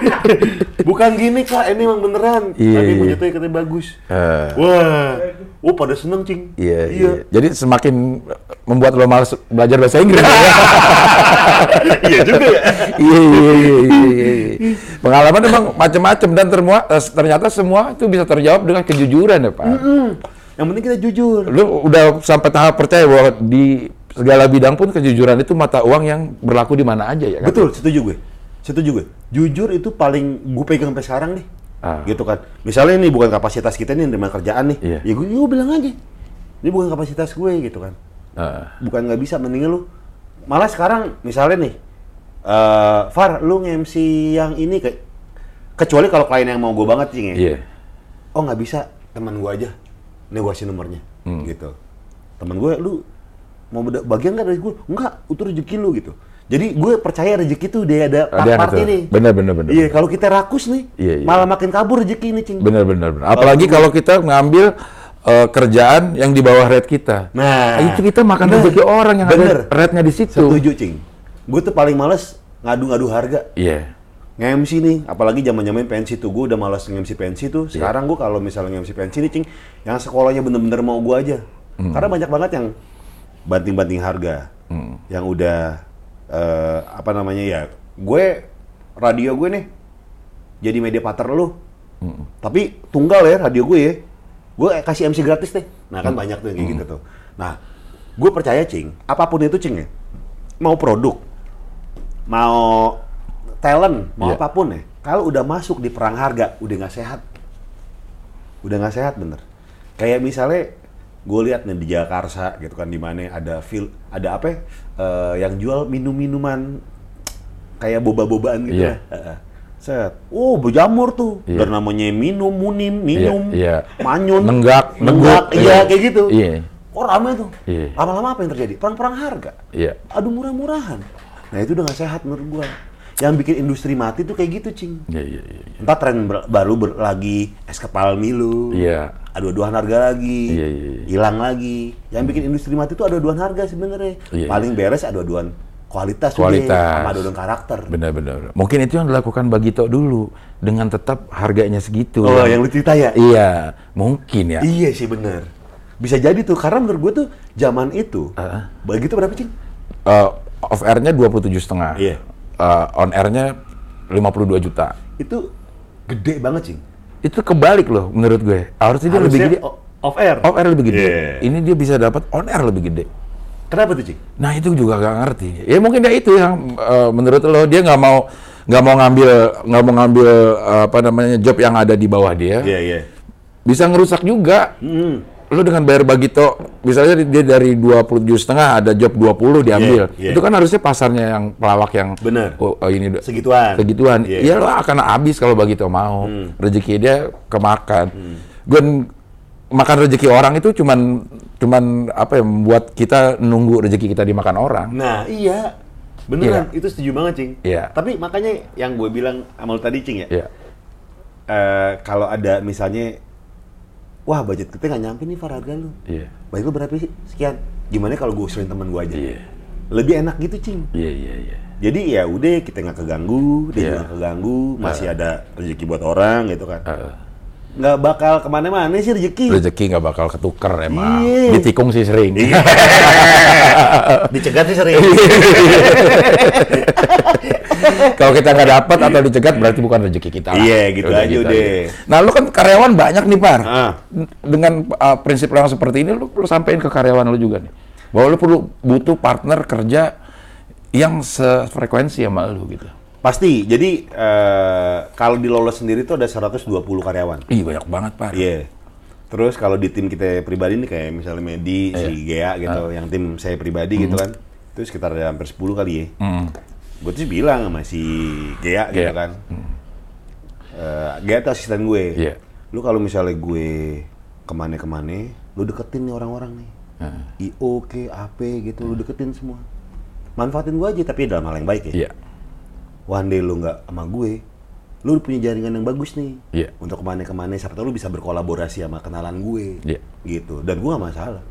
Bukan gimmick, Pak. Ini emang beneran. Iya, Tadi iya. punya katanya bagus. Ah. Wah. Oh, pada seneng, Cing. Iya, iya. Jadi semakin membuat lo malas belajar bahasa Inggris. iya juga ya. Iya, iya, iya, iya, iya. Pengalaman emang macam-macam dan termua, eh, ternyata semua itu bisa terjawab dengan kejujuran ya, Pak. Hmm. Yang penting kita jujur. Lu udah sampai tahap percaya bahwa di segala bidang pun kejujuran itu mata uang yang berlaku di mana aja ya kan? Betul, setuju gue. Setuju gue. Jujur itu paling gue pegang sampai sekarang nih. Ah. Gitu kan. Misalnya ini bukan kapasitas kita nih dengan kerjaan nih. Iya. Ya gue, gue bilang aja. Ini bukan kapasitas gue gitu kan. Ah, Bukan nggak bisa, mendingan lu. Malah sekarang misalnya nih. eh Far, lu nge-MC yang ini kayak kecuali kalau klien yang mau gue banget sih ya. Iya. Oh nggak bisa, teman gue aja. Kasih nomornya. Hmm. Gitu. Teman gue, lu mau beda- bagian nggak dari gue? Enggak, itu rezeki lu gitu. Jadi gue percaya rezeki tuh dia ada part-part itu. ini. Bener, bener, bener. Iya, kalau kita rakus nih, Iya, iya. malah makin kabur rezeki ini, Cing. Benar, benar, benar. Apalagi kalau kita ngambil eh, kerjaan yang di bawah rate kita. Nah, itu kita makan nah, rezeki orang yang bener. ada rate-nya di situ. Setuju, Cing. Gue tuh paling males ngadu-ngadu harga. Iya. nge-MC nih, apalagi zaman zaman pensi tuh, gue udah malas nge-MC pensi tuh. Iya. Sekarang gue kalau misalnya nge-MC pensi nih, cing, yang sekolahnya bener-bener mau gue aja. Hmm. Karena banyak banget yang banting-banting harga, Hmm. yang udah eh, apa namanya ya, gue radio gue nih jadi media partner lu, Hmm. tapi tunggal ya radio gue ya, gue kasih MC gratis deh. Nah Hmm. kan banyak tuh yang kayak gitu tuh. Nah, gue percaya cing, apa pun itu cing ya, mau produk, mau talent, mau Iya. apa pun ya, kalau udah masuk di perang harga, udah nggak sehat, udah nggak sehat bener. Kayak misalnya gue lihat nih di Jakarta gitu kan di mana ada feel ada apa ya, eh, yang jual minum-minuman kayak boba-bobaan gitu lah. Heeh. Set. Oh, berjamur tuh. Iya. Dan namanya minum, munim, minum, iya. manyun, Nenggak, nenggak, iya iya. kayak gitu. Iya. Oh rame tuh. Iya. Lama-lama apa yang terjadi? Perang-perang harga. Iya. Aduh murah-murahan. Nah itu udah gak sehat menurut gua. Yang bikin industri mati tuh kayak gitu, Cing. Iya, iya, iya. iya. Entah tren ber- baru ber- lagi es kepal milu. Iya. Adu-aduan harga lagi. Iya, iya, iya. Hilang lagi. Yang bikin industri mati tuh adu-aduan harga sebenarnya. Iya, Paling beres adu-aduan kualitas, udah, Kualitas. sama adu-aduan karakter. Benar-benar. Mungkin itu yang dilakukan Bagito dulu dengan tetap harganya segitu. Oh, yang lu cerita ya? Iya, mungkin ya. Iya sih bener. Bisa jadi tuh, karena menurut gua tuh zaman itu, Heeh. begitu berapa, Cing? Eh, off air-nya 27 setengah. Iya. Eh, on air-nya 52 juta. Itu gede banget, Cing. Itu kebalik loh menurut gue. Harusnya dia lebih gede. off air. Off air lebih gede. Iya. Ini dia bisa dapat on air lebih gede. Kenapa tuh, Cing? Nah itu juga gak ngerti. Ya mungkin dia itu yang eh, menurut lo dia nggak mau nggak mau ngambil nggak mau ngambil eh, apa namanya job yang ada di bawah dia. Iya, iya. Bisa ngerusak juga. Hmm. Lo dengan bayar bagito, misalnya dia dari 27 setengah ada job 20 diambil. Iya, iya. Itu kan harusnya pasarnya yang pelawak yang Bener. oh, oh, ini Segituan. segituan. Iya. Iya lo akan habis kalau bagito mau. Rezeki dia kemakan. Gue makan rezeki orang itu cuman cuman apa ya membuat kita nunggu rezeki kita dimakan orang. Nah, iya. Beneran, itu setuju banget, Cing. Iya. Tapi makanya yang gue bilang sama lu tadi, Cing ya, Iya. eh, kalau ada misalnya, wah budget kita nggak nyampe nih Far harga lu. Iya. Budget lu berapa sih? Sekian. Gimana kalau gue usulin temen gue aja? Iya. Lebih enak gitu, Cing. Iya iya iya. Jadi ya udah kita nggak keganggu, dia Iya. juga nggak keganggu, masih ada rezeki buat orang gitu kan. Heeh. Nggak bakal ke mana-mana sih rezeki. rezeki nggak bakal ketuker emang. Iya. Ditikung sih sering. Dicegat sih sering. Kalau kita nggak dapat atau dicegat berarti bukan rezeki kita. Iya, gitu aja udah. Nah, lu kan karyawan banyak nih, Par. Ah. Dengan uh, prinsip yang seperti ini, lu perlu sampein ke karyawan lu juga nih. Bahwa lu perlu butuh partner kerja yang sefrekuensi sama lu gitu. Pasti. Jadi eh, kalau di Lolos sendiri tuh ada 120 karyawan. Ih, banyak banget, Par. Iya. Terus kalau di tim kita pribadi nih kayak misalnya Medi, si Iya. Gea gitu, Ah. yang tim saya pribadi gitu Hmm. kan. Itu sekitar ada hampir 10 kali ya. Hmm. Gue tuh bilang sama si Gea, gitu Gea. kan. Eh, Gea tuh asisten gue. Iya. Lu kalau misalnya gue ke mana-kemana, lu deketin nih orang-orang nih. Nah, IO ke AP gitu, lu deketin semua. Manfaatin gue aja, tapi dalam hal yang baik ya. Iya. One day lu nggak sama gue, lu punya jaringan yang bagus nih. Iya. Untuk ke mana-kemana, siapa tahu lu bisa berkolaborasi sama kenalan gue. Iya. Gitu. Dan gue nggak masalah.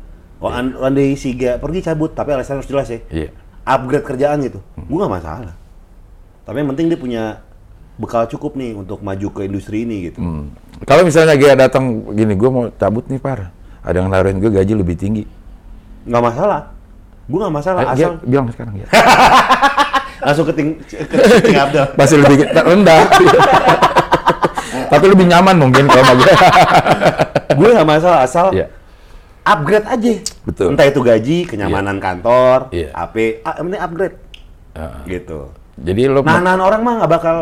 Oh, an- one day si Gea pergi cabut, tapi alasan harus jelas ya. Iya. Upgrade kerjaan gitu. Gue nggak masalah. Tapi yang penting dia punya bekal cukup nih untuk maju ke industri ini gitu. Hmm. Kalau misalnya Gia datang gini, gue mau cabut nih, Par. Ada yang nawarin gue gaji lebih tinggi. Nggak masalah. Gue nggak masalah, Eh, Gia, asal bilang sekarang, Gia. langsung ke ting, ke, ting Abdul. Masih lebih rendah. Tapi lebih nyaman mungkin kalau bagi. gue nggak masalah, asal Iya. Upgrade aja. Betul. Entah itu gaji, kenyamanan kantor, Iya. AP, ah, penting upgrade. Heeh. Gitu. Jadi lo Nah, nahan orang mah nggak bakal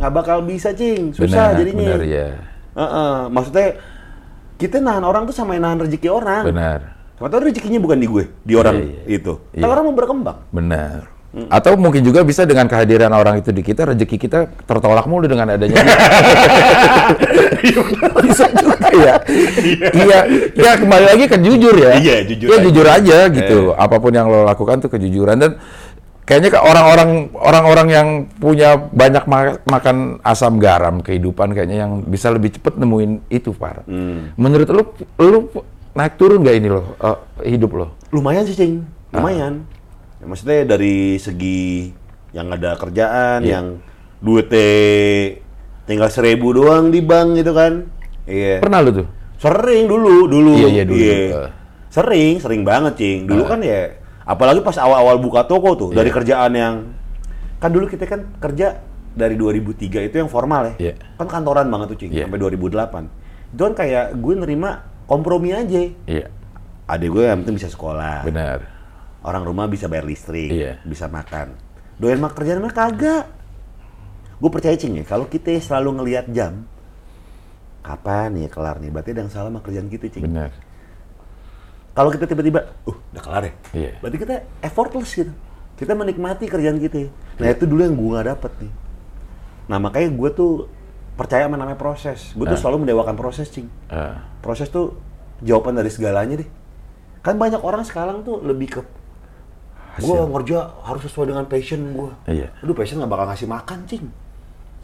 nggak bakal bisa cing, susah benar, jadinya. benar ya. Heeh, maksudnya kita nahan orang tuh sama yang nahan rezeki orang. Benar. Tahu rezekinya bukan di gue, di orang Iya, itu. iya. Kan orang mau berkembang. Benar. Atau mungkin juga bisa dengan kehadiran orang itu di kita, rezeki kita tertolak mulu dengan adanya dia. bisa juga ya. iya, ya kembali lagi ke jujur ya. Iya, jujur Ya aja. jujur aja gitu. Apa pun yang lo lakukan tuh kejujuran dan kayaknya ke orang-orang orang-orang yang punya banyak ma- makan asam garam kehidupan kayaknya yang bisa lebih cepat nemuin itu, Par. Hmm. Menurut lu lu naik turun nggak ini lo eh, hidup lo? Lumayan sih cing, Ah. Ya, maksudnya dari segi yang ada kerjaan, Iya. yang duitnya tinggal seribu doang di bank gitu kan. Iya. Pernah lu tuh? Sering dulu, dulu. Iya, iya, dulu. Eh. Sering, sering banget, Cing. Dulu kan ya, apalagi pas awal-awal buka toko tuh, dari Iya. kerjaan yang kan dulu kita kan kerja dari 2003 itu yang formal ya. Iya. Kan kantoran banget tuh, Cing, Iya. sampai 2008. Itu kan kayak gue nerima kompromi aja. Iya, Adik gue yang penting bisa sekolah. benar. Orang rumah bisa bayar listrik, Iya. bisa makan. Doyan mah kerjaan mah kagak. Gue percaya cing ya, kalau kita selalu ngelihat jam, kapan ya kelar nih? Berarti ada yang salah sama kerjaan kita cing. Benar. Kalau kita tiba-tiba, uh, udah kelar ya? Iya. Berarti kita effortless gitu. Kita menikmati kerjaan kita. Nah itu dulu yang gue nggak dapet nih. Nah makanya gue tuh percaya sama namanya proses. Gue tuh Ah. selalu mendewakan proses cing. Ah, Proses tuh jawaban dari segalanya deh. Kan banyak orang sekarang tuh lebih ke gue ngerja harus sesuai dengan passion gue. Iya. Aduh passion nggak bakal ngasih makan cing.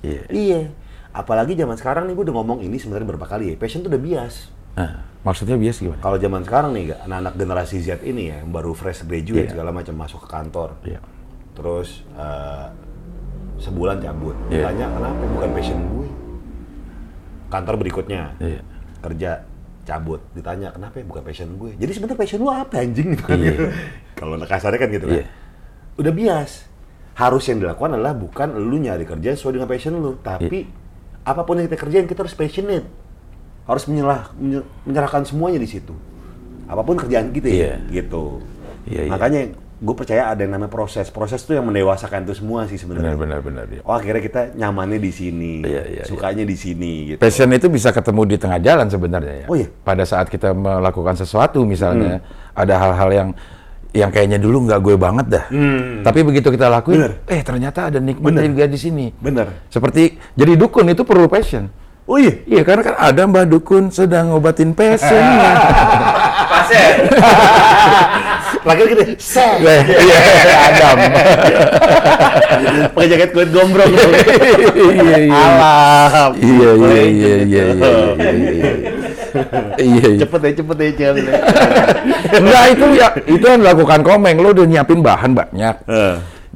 iya. Iya. Apalagi zaman sekarang nih gue udah ngomong ini sebenarnya berapa kali ya. Passion tuh udah bias. Ah, maksudnya bias gimana? Kalau zaman sekarang nih anak-anak generasi Z ini ya yang baru fresh graduate Iya. segala macam masuk ke kantor. Iya. Terus eh, sebulan cabut. Iya. Tanya kenapa bukan passion gue. Kantor berikutnya Iya. kerja cabut. Ditanya kenapa ya? Bukan passion gue. Jadi sebenarnya passion lu apa anjing? Gitu kan. Iya. kalau kasarnya kan gitu kan. Iya. udah bias. Harus yang dilakukan adalah bukan lu nyari kerja sesuai dengan passion lu. Tapi Iya. apa pun yang kita kerjain kita harus passionate. Harus menyelah, menye- menyerahkan semuanya di situ. Apa pun kerjaan kita Iya. gitu. Iya, iya. makanya gue percaya ada yang namanya proses proses tuh yang mendewasakan itu semua sih sebenarnya Benar, benar, benar. iya. oh akhirnya kita nyamannya di sini Iya, iya, sukanya di sini gitu Passion itu bisa ketemu di tengah jalan sebenarnya ya. Oh iya? Pada saat kita melakukan sesuatu misalnya Hmm. ada hal-hal yang yang kayaknya dulu nggak gue banget dah. Tapi begitu kita lakuin, Hmm. Bener. eh ternyata ada nikmatnya juga di sini. bener Seperti jadi dukun itu perlu passion. oh iya Iya karena kan ada mbah dukun sedang ngobatin passionnya. Lagi gini, set. Iya, Adam. Pakai jaket kulit gombrong. Iya, iya. Alam. Iya, iya, iya, iya, iya, iya, iya. Iya, iya. Cepet ya, cepet ya, Cel. Enggak itu ya, itu yang dilakukan komeng. Lo udah nyiapin bahan banyak.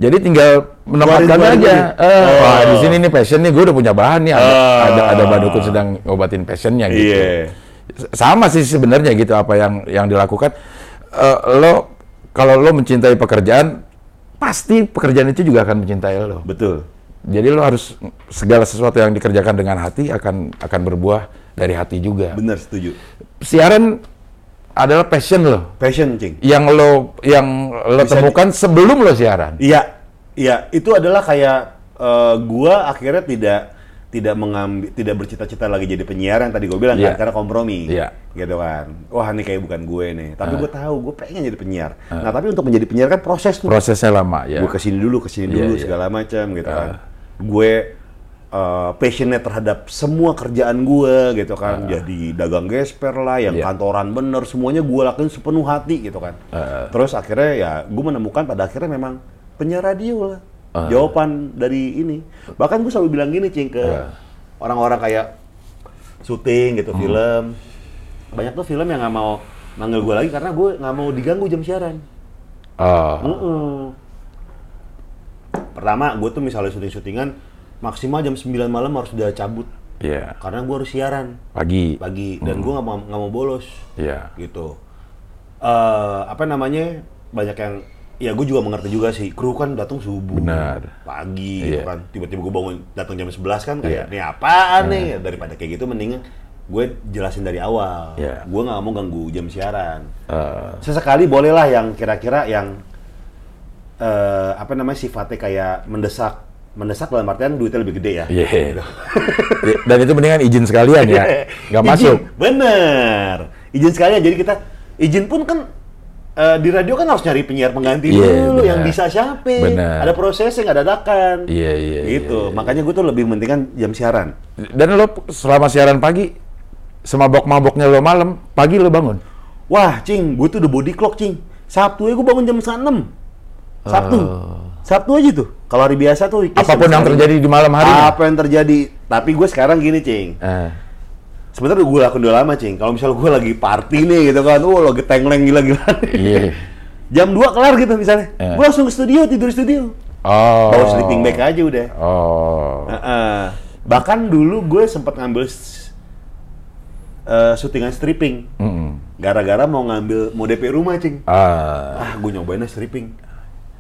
Jadi tinggal menempatkan aja. Eh, Oh. Wah di sini nih passion nih, gue udah punya bahan nih. Ada Oh. ada, ada badukun sedang ngobatin passionnya gitu. Iya. Sama sih sebenarnya gitu apa yang yang dilakukan. Eh, lo kalau lo mencintai pekerjaan, pasti pekerjaan itu juga akan mencintai lo. Betul. Jadi lo harus segala sesuatu yang dikerjakan dengan hati akan akan berbuah dari hati juga. Bener, setuju. Siaran adalah passion lo Passion, Cing. yang lo yang lo Bisa temukan sebelum lo siaran. Iya, iya. Itu adalah kayak eh, gua akhirnya tidak tidak mengambil tidak bercita-cita lagi jadi penyiar yang tadi gue bilang Iya. kan karena kompromi Iya. gitu kan. Wah ini kayak bukan gue nih. Tapi gue tahu gue pengen jadi penyiar. Nah tapi untuk menjadi penyiar kan proses tuh. Prosesnya lama ya. gue ke sini dulu ke sini Iya, dulu iya. segala macam gitu kan. Gue uh, passionate terhadap semua kerjaan gue gitu kan. Jadi dagang gesper lah yang Iya. kantoran bener semuanya gue lakuin sepenuh hati gitu kan. Terus akhirnya ya gue menemukan pada akhirnya memang penyiar radio lah jawaban dari ini bahkan gue selalu bilang gini cing ke orang-orang kayak syuting gitu Hmm. film banyak tuh film yang nggak mau manggil gue lagi karena gue nggak mau diganggu jam siaran Oh, Mm-mm. Pertama, gue tuh misalnya syuting-syutingan maksimal jam 9 malam harus udah cabut iya. karena gue harus siaran Pagi. pagi dan gue nggak mau nggak mau bolos Iya. gitu. Eh apa namanya banyak yang ya gue juga mengerti juga sih kru kan datang subuh Benar. pagi gitu Iya. kan tiba-tiba gue bangun datang jam 11 kan kayak Iya. nih apaan nih daripada kayak gitu mendingan gue jelasin dari awal Iya. gue nggak mau ganggu jam siaran Eh, sesekali bolehlah yang kira-kira yang eh, apa namanya sifatnya kayak mendesak mendesak dalam artian duitnya lebih gede ya Iya. Dan itu mendingan izin sekalian ya. Nggak Izin, masuk. bener izin sekalian jadi kita izin pun kan eh, di radio kan harus nyari penyiar pengganti Iya, dulu yang bisa siapa Benar. ada prosesnya nggak dadakan. Iya, iya, gitu. makanya gue tuh lebih mementingkan jam siaran. Dan lo selama siaran pagi, semabok-maboknya lo malam, pagi lo bangun. wah cing gue tuh udah body clock cing. Sabtu ya gue bangun jam enam. Sabtu. Sabtu aja tuh. Kalau hari biasa tuh. Apa pun yang terjadi di malam hari. apa yang terjadi? Tapi gue sekarang gini cing. Eh, sebenarnya gue lakuin udah lama cing kalau misalnya gue lagi party nih gitu kan oh lagi tengleng gila-gila iya. jam 2 kelar gitu misalnya Eh. gue langsung ke studio tidur di studio Oh. Bawa sleeping bag aja udah. Oh. Heeh. Bahkan dulu gue sempat ngambil s- eh, syutingan stripping. Gara-gara mau ngambil mau DP rumah, Cing. Ah, Ah, gue nyobain aja stripping.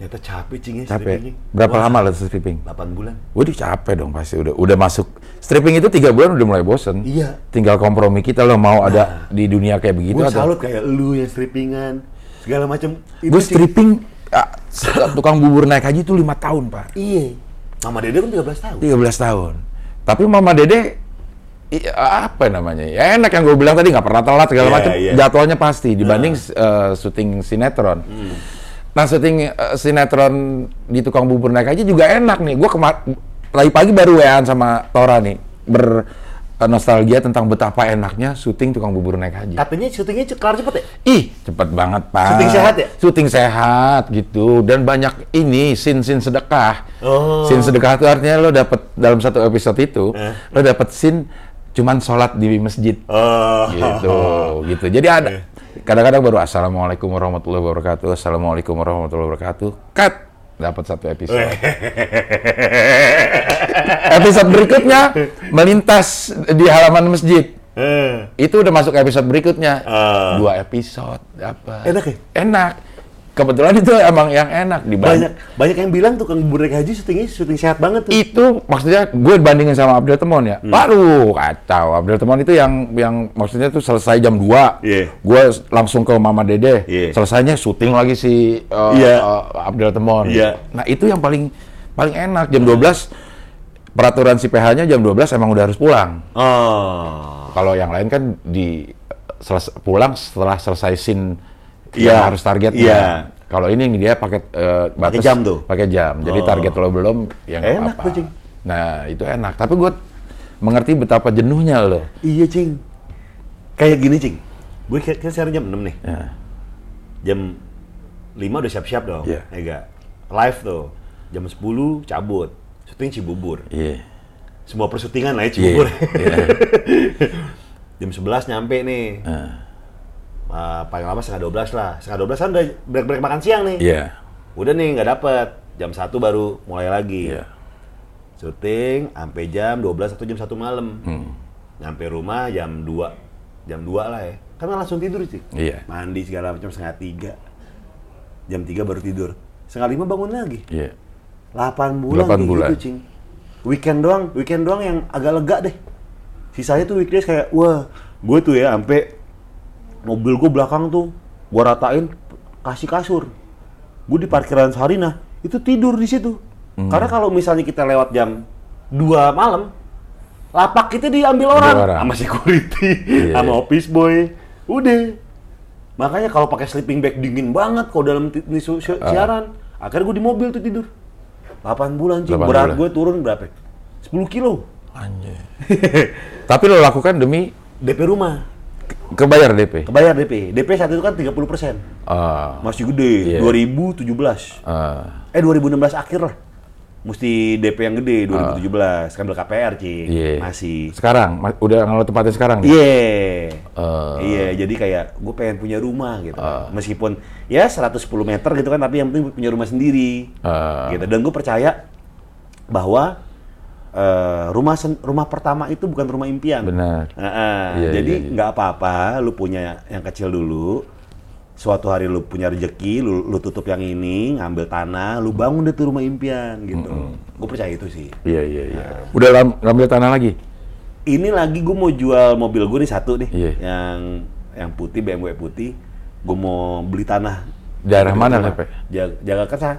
Ternyata capek, Cing ya capek. strippingnya. Berapa Wah, lama lo stripping? 8 bulan. Waduh capek dong pasti udah udah masuk stripping itu tiga bulan udah mulai bosen. Iya. Tinggal kompromi kita lo mau ada di dunia kayak begitu Gue salut kayak lu yang strippingan. Segala macam. Gue stripping ah, tukang bubur naik haji itu lima tahun pak. Iya. Mama Dede kan 13 tahun. 13 tahun. Tapi Mama Dede apa namanya? Ya enak yang gue bilang tadi nggak pernah telat segala Iya, macam. iya. Jadwalnya pasti dibanding eh, syuting sinetron. Nah syuting eh, sinetron di tukang bubur naik aja juga enak nih. Gue kemar lagi pagi baru wean sama Tora nih ber eh, nostalgia tentang betapa enaknya syuting tukang bubur naik haji. Katanya syutingnya kelar cepet ya? Ih, cepet banget, Pak. Syuting sehat ya? Syuting sehat gitu dan banyak ini scene-scene sedekah. Oh. Scene sedekah itu artinya lo dapet dalam satu episode itu, Eh. lo dapet scene cuman sholat di masjid Oh. gitu, gitu. Jadi ada kadang-kadang baru assalamualaikum warahmatullahi wabarakatuh, assalamualaikum warahmatullahi wabarakatuh, cut dapat satu episode. episode berikutnya melintas di halaman masjid. Eh. Itu udah masuk episode berikutnya. Ah. Dua episode dapat. Enak ya? Enak. Kebetulan itu emang yang enak di Banyak banyak yang bilang tukang bubur naik haji syutingnya syuting sehat banget tuh. Itu maksudnya gue bandingin sama Abdul Temon ya. Hmm. Waduh, kacau. Abdul Temon itu yang yang maksudnya tuh selesai jam 2. Iya. Gue langsung ke Mama Dede. Iya. Selesainya syuting lagi si uh, Iya. uh, Abdul Temon. Iya. Nah, itu yang paling paling enak jam 12 peraturan si PH-nya jam 12 emang udah harus pulang. Oh. Kalau yang lain kan di seles- pulang setelah selesai scene Iya. yang harus target. Iya. Kalau ini dia pakai eh, batas jam tuh? Pakai jam. Jadi Oh. target lo belum ya nggak Enak apa-apa. tuh. Nah, itu enak. Tapi gue mengerti betapa jenuhnya lo. Iya, Cing. Kayak gini, Cing. Gue kan sekarang jam 6 nih. Ya. Jam 5 udah siap-siap dong. Iya. Ya nggak? Live tuh. Jam 10 cabut. Syuting Cibubur. Iya. Semua persyutingan lah ya Iya. Cibubur. Iya. jam 11 nyampe nih. Ah. Ah, paling lama setengah 12 lah. Setengah 12 kan udah break-break makan siang nih. Iya. Udah nih nggak dapet. Jam 1 baru mulai lagi. Iya. Syuting sampai jam 12 atau jam 1 malam. Hmm. Nyampe rumah jam 2. Jam 2 lah ya. Kan langsung tidur sih. Iya. Mandi segala macam setengah 3. Jam 3 baru tidur. Setengah 5 bangun lagi. Iya. 8 bulan Delapan kayak bulan. gitu, Cing. Weekend doang, weekend doang yang agak lega deh. Sisanya tuh weekdays kayak, wah, gue tuh ya sampai mobil gue belakang tuh, gue ratain, kasih kasur. Gue di parkiran Sarina, itu tidur di situ. Hmm. Karena kalau misalnya kita lewat jam 2 malam, lapak kita diambil orang, orang. sama security, Iya, sama iya. office boy. Udah. Makanya kalau pakai sleeping bag dingin banget kalau dalam ini si- Ah. siaran. Akhirnya gue di mobil tuh tidur. 8 bulan. 8 Berat gue turun berapa? 10 kilo. Anjay. Tapi lo lakukan demi DP rumah. Ke- kebayar DP. Kebayar DP. DP saat itu kan 30 persen. Ah. Masih gede. Iya. 2017. Ah. Eh 2016 akhir lah. Mesti DP yang gede 2017. Kan KPR, Cing. Ah. Iya. Masih. Sekarang ma- udah kalau tempatin sekarang. Iya. Eh. Iya, jadi kayak gue pengen punya rumah gitu. Ah. Meskipun ya 110 meter gitu kan, tapi yang penting punya rumah sendiri. Ah. Gitu. Dan gue percaya bahwa eh, rumah sen- rumah pertama itu bukan rumah impian. Benar. Heeh. Iya, jadi iya, iya. nggak apa-apa, lu punya yang kecil dulu. Suatu hari lu punya rezeki, lu, lu tutup yang ini, ngambil tanah, lu bangun deh tuh rumah impian gitu. Gue percaya itu sih. Iya iya iya. Udah lam- ngambil tanah lagi? Ini lagi gue mau jual mobil gue nih satu nih, Iya. yang yang putih BMW putih. Gue mau beli tanah. Daerah mana. Lepe? Jaga, jaga kersa.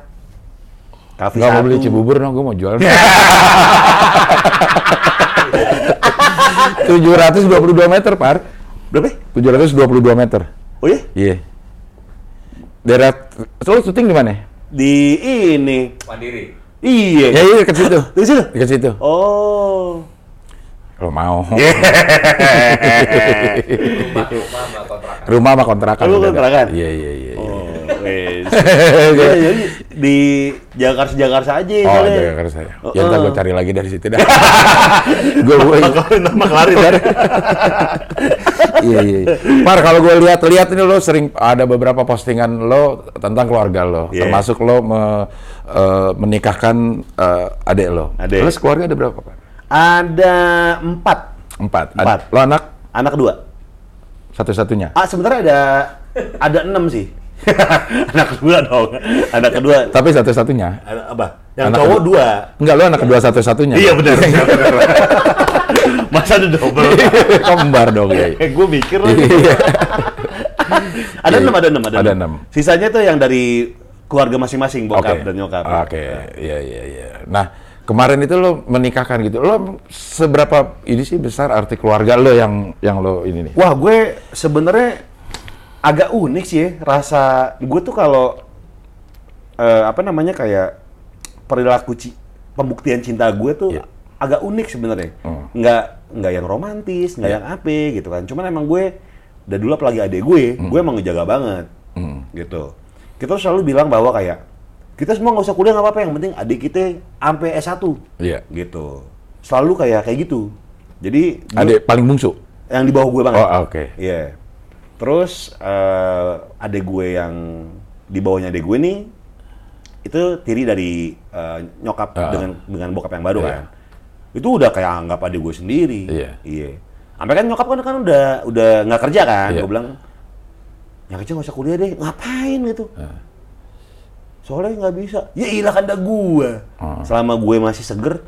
Kafe Nggak mau beli Cibubur dong, gue mau jual. 722 meter, Par. Berapa? 722 meter. Oh ya? Iya. Daerah, lo syuting di mana? Di ini. Mandiri. Iya. Ya iya dekat situ. Di situ. Dekat situ. Oh. Kalau mau. Iya. Rumah, rumah sama kontrakan. Rumah sama kontrakan. Rumah ada. kontrakan? Iya iya iya. Jadi di Jakarta Jakarta aja Oh, soalnya. Jakarta saya. Oh, Ya ntar oh. gue cari lagi dari situ dah. gue gue. Nama kelarin kan? Iya iya. iya. Par kalau gue lihat-lihat ini lo sering ada beberapa postingan lo tentang keluarga lo, Iya. termasuk lo me- eh, menikahkan eh, adik lo. Adik. Lo keluarga ada berapa Pak? Ada empat Empat. Ad- Empat. Lo anak anak kedua. satu-satunya. Ah sebenarnya ada ada enam sih. anak kedua dong. Anak kedua. Tapi satu-satunya. Anak apa? Yang Anak cowok kedua. dua. Enggak, lo anak kedua satu-satunya. Iya benar. Masa ada double? Kembar dong ya. Gue mikir lagi. ada enam, ada enam, ada, Ada enam. Sisanya tuh yang dari keluarga masing-masing, bokap Oke. dan nyokap. Oke, iya iya iya. Nah, kemarin itu lo menikahkan gitu. Lo seberapa ini sih besar arti keluarga lo yang yang lo ini nih? Wah, gue sebenarnya agak unik sih ya, rasa gue tuh kalau eh, apa namanya kayak perilaku ci- pembuktian cinta gue tuh Iya. agak unik sebenarnya. Hmm. Nggak nggak yang romantis, nggak Iya. yang apa gitu kan. Cuman emang gue dari dulu apalagi adik gue, gue emang ngejaga banget. Hmm. Gitu. Kita selalu bilang bahwa kayak kita semua nggak usah kuliah nggak apa-apa, yang penting adik kita sampai S1. Iya. Gitu. Selalu kayak kayak gitu. Jadi gue- Adik paling bungsu. yang di bawah gue banget. Oh, oke. Iya. Terus eh adek gue yang di bawahnya adek gue nih itu tiri dari eh, nyokap Ah. dengan dengan bokap yang baru Iya. kan. Itu udah kayak anggap adek gue sendiri. Iya. Iya. Sampai kan nyokap kan kan udah udah nggak kerja kan. Iya. Gue bilang yang kerja nggak usah kuliah deh. Ngapain gitu? Ah. Soalnya nggak bisa. Ya ilah kan gue. Ah. Selama gue masih seger,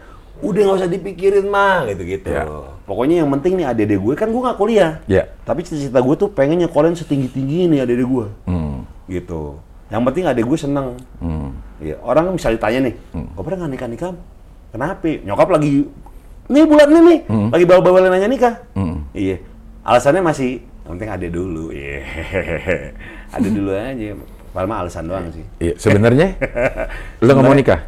udah nggak usah dipikirin mah gitu-gitu. Iya. Pokoknya yang penting nih adik gue kan gue nggak kuliah. Iya. Tapi cita-cita gue tuh pengen nyekolin setinggi-tinggi nih adik gue. Hmm. Gitu. Yang penting adik gue seneng. Hmm. Iya. Orang bisa ditanya nih, kok pernah nggak nikah-nikah? Kenapa? Nyokap lagi, nih bulan ini nih, lagi bawa-bawa nanya nikah. Hmm. Iya. Alasannya masih, yang penting ada dulu. Iya. ada dulu aja. Padahal mah alasan doang sih. Iya, sebenarnya lo nggak mau nikah?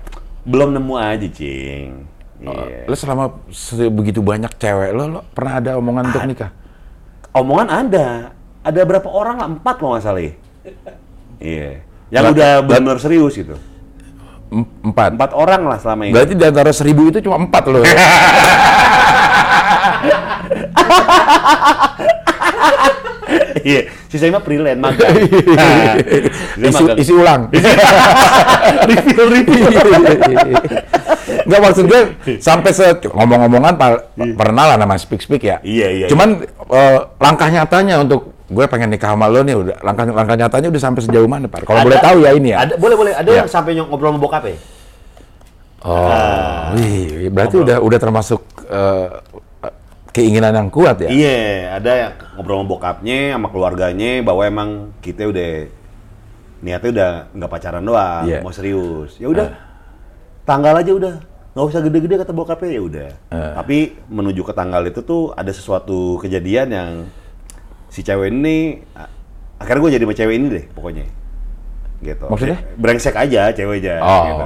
Belum nemu aja, Cing. Oh, Iya. Lo selama sebegitu banyak cewek lo, lo pernah ada omongan untuk nikah? Omongan ada. Ada berapa orang lah? Empat kalau nggak salah ya. Iya. Yang Berarti- udah benar-benar serius gitu. Em- Empat. Empat orang lah selama ini. Berarti di antara seribu itu cuma empat lo. Iya, sisanya freelance magang. Nah, sisanya isi, isi ulang. refill refill. Enggak maksud gue sampai se ngomong-ngomongan pa- pernah lah nama speak speak ya. Iya, iya, Cuman eh, langkah nyatanya untuk gue pengen nikah sama lo nih udah langkah langkah nyatanya udah sampai sejauh mana Pak? Kalau boleh tahu ya ini ya. Ada boleh boleh ada Iya. yang sampai nyok- ngobrol sama bokap ya? Oh, wih, berarti udah udah termasuk eh, keinginan yang kuat ya. Iya, ada yang ngobrol sama bokapnya, sama keluarganya bahwa emang kita udah niatnya udah nggak pacaran doang, Iya. mau serius. Ya udah, tanggal aja udah, nggak usah gede-gede kata bokapnya ya udah. Eh. Tapi menuju ke tanggal itu tuh ada sesuatu kejadian yang si cewek ini akhirnya gue jadi sama cewek ini deh pokoknya. Gitu. Maksudnya? Brengsek aja ceweknya. Oh, gitu.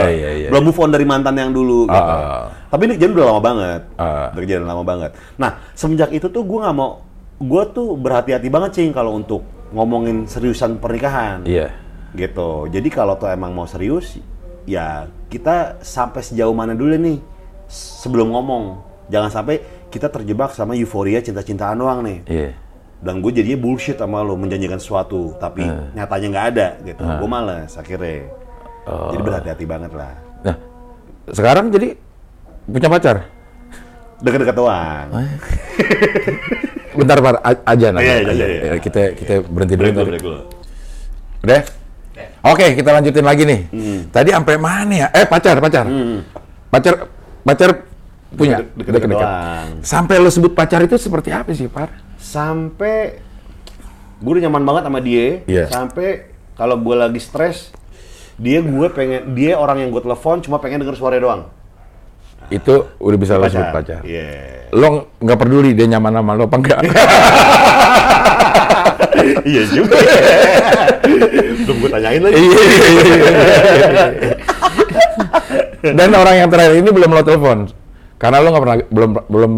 iya, iya, iya. Belum move on dari mantan yang dulu. Gitu. Ah. Tapi ini kejadian udah lama banget. Ah. Udah kejadian lama banget. Nah, semenjak itu tuh gue nggak mau, gue tuh berhati-hati banget cing kalau untuk ngomongin seriusan pernikahan. Iya. Gitu. Jadi kalau tuh emang mau serius, ya kita sampai sejauh mana dulu nih sebelum ngomong. Jangan sampai kita terjebak sama euforia cinta-cintaan doang nih. Iya. Dan gue jadinya bullshit sama lo menjanjikan sesuatu, tapi nyatanya nggak ada gitu. Gue males akhirnya. Jadi berhati-hati banget lah. Nah, sekarang jadi punya pacar? Deket-deket doang. Bentar, Pak, aja nanti. Iya, iya, iya, iya. Kita kita berhenti dulu. Break dulu. Udah? Oke, kita lanjutin lagi nih. Tadi sampai mana ya? Eh, pacar, pacar. Pacar pacar punya doang. Sampai lo sebut pacar itu seperti apa sih, Par? Sampai gue udah nyaman banget sama dia. Iya. Sampai kalau gue lagi stres, dia gue pengen dia orang yang gue telepon cuma pengen denger suara doang. Itu udah bisa lo sebut pacar. Iya. Lo nggak peduli dia nyaman sama lo apa enggak? Iya juga. Belum gue tanyain lagi. Iya, iya, iya. Dan orang yang terakhir ini belum lo telepon. Karena lo nggak pernah belum belum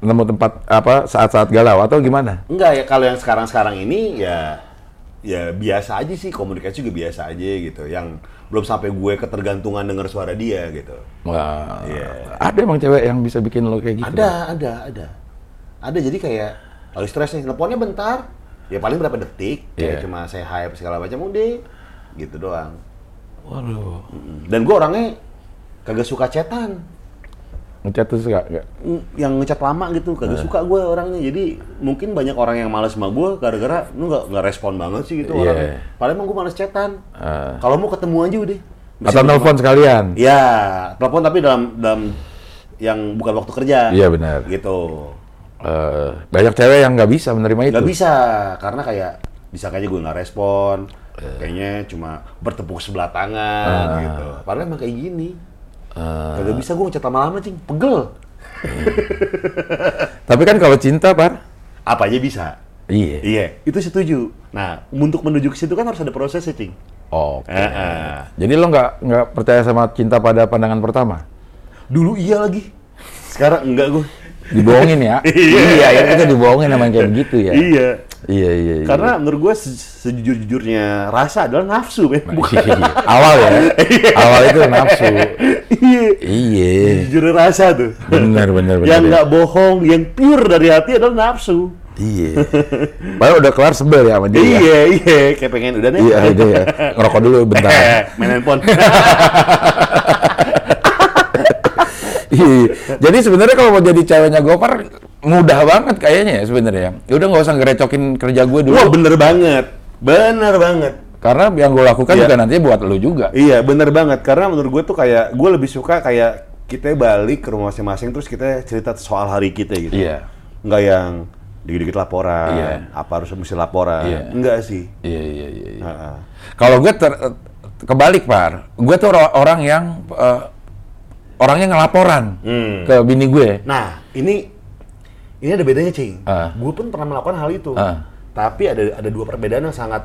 nemu tempat apa saat-saat galau atau gimana? Enggak ya kalau yang sekarang-sekarang ini ya ya biasa aja sih komunikasi juga biasa aja gitu yang belum sampai gue ketergantungan dengar suara dia gitu Wah, Iya. ada emang cewek yang bisa bikin lo kayak gitu? ada ada ada ada jadi kayak lagi stres nih teleponnya bentar ya paling berapa detik kayak Iya. cuma saya hype segala macam udah gitu doang Waduh, dan gue orangnya kagak suka chatan ngechat tuh suka nggak? Mm, yang ngechat lama gitu kagak Eh. suka gue orangnya jadi mungkin banyak orang yang malas sama gue gara-gara lu nggak nggak respon banget sih gitu Iya. orangnya padahal emang gue males chatan Eh. kalau mau ketemu aja udah Atau nelfon sekalian? ya telepon tapi dalam dalam yang bukan waktu kerja Iya benar. gitu Eh, banyak cewek yang nggak bisa menerima itu. nggak bisa karena kayak bisa kayaknya gue nggak respon Eh. kayaknya cuma bertepuk sebelah tangan Ah. gitu padahal emang kayak gini Eh, kagak bisa gue ngechat lama-lama cing pegel tapi kan kalau cinta, Par? apa aja bisa Iya. Iya, itu setuju. Nah, untuk menuju ke situ kan harus ada prosesnya, Cing. Oke. Eh, eh. Jadi lo nggak nggak percaya sama cinta pada pandangan pertama? Dulu iya lagi. Sekarang enggak gue. Dibohongin ya? Iya. iya, ya kita dibohongin sama kayak begitu ya. Iya. Iya, iya, iya. Karena menurut gue se- sejujur-jujurnya rasa adalah nafsu, men. Bukan. Iya. awal ya, awal itu nafsu. Iya. Iya. Jujur rasa tuh. Benar, benar, benar. yang ya. nggak bohong, yang pure dari hati adalah nafsu. Iya. Padahal udah kelar sebel ya sama dia. ya? Iya, iya. Kayak pengen udah nih. Iya, udah ya. Ngerokok dulu bentar. Main handphone. Iya. Jadi sebenarnya kalau mau jadi ceweknya Gopar mudah banget kayaknya ya sebenarnya. Ya udah nggak usah ngerecokin kerja gue dulu. Wah, bener banget. Bener banget. Karena yang gue lakukan Iya. juga nantinya buat lo juga. Iya bener banget karena menurut gue tuh kayak gue lebih suka kayak kita balik ke rumah masing-masing terus kita cerita soal hari kita gitu. Iya. Nggak yang dikit-dikit laporan, Iya. apa harus mesti laporan. Iya. Enggak sih. Iya iya iya. iya. Kalau gue ter, kebalik par, gue tuh ora- orang yang eh, orangnya ngelaporan Hmm. ke bini gue. Nah ini ini ada bedanya cing. Ah. Gue pun pernah melakukan hal itu. Ah. Tapi ada ada dua perbedaan yang sangat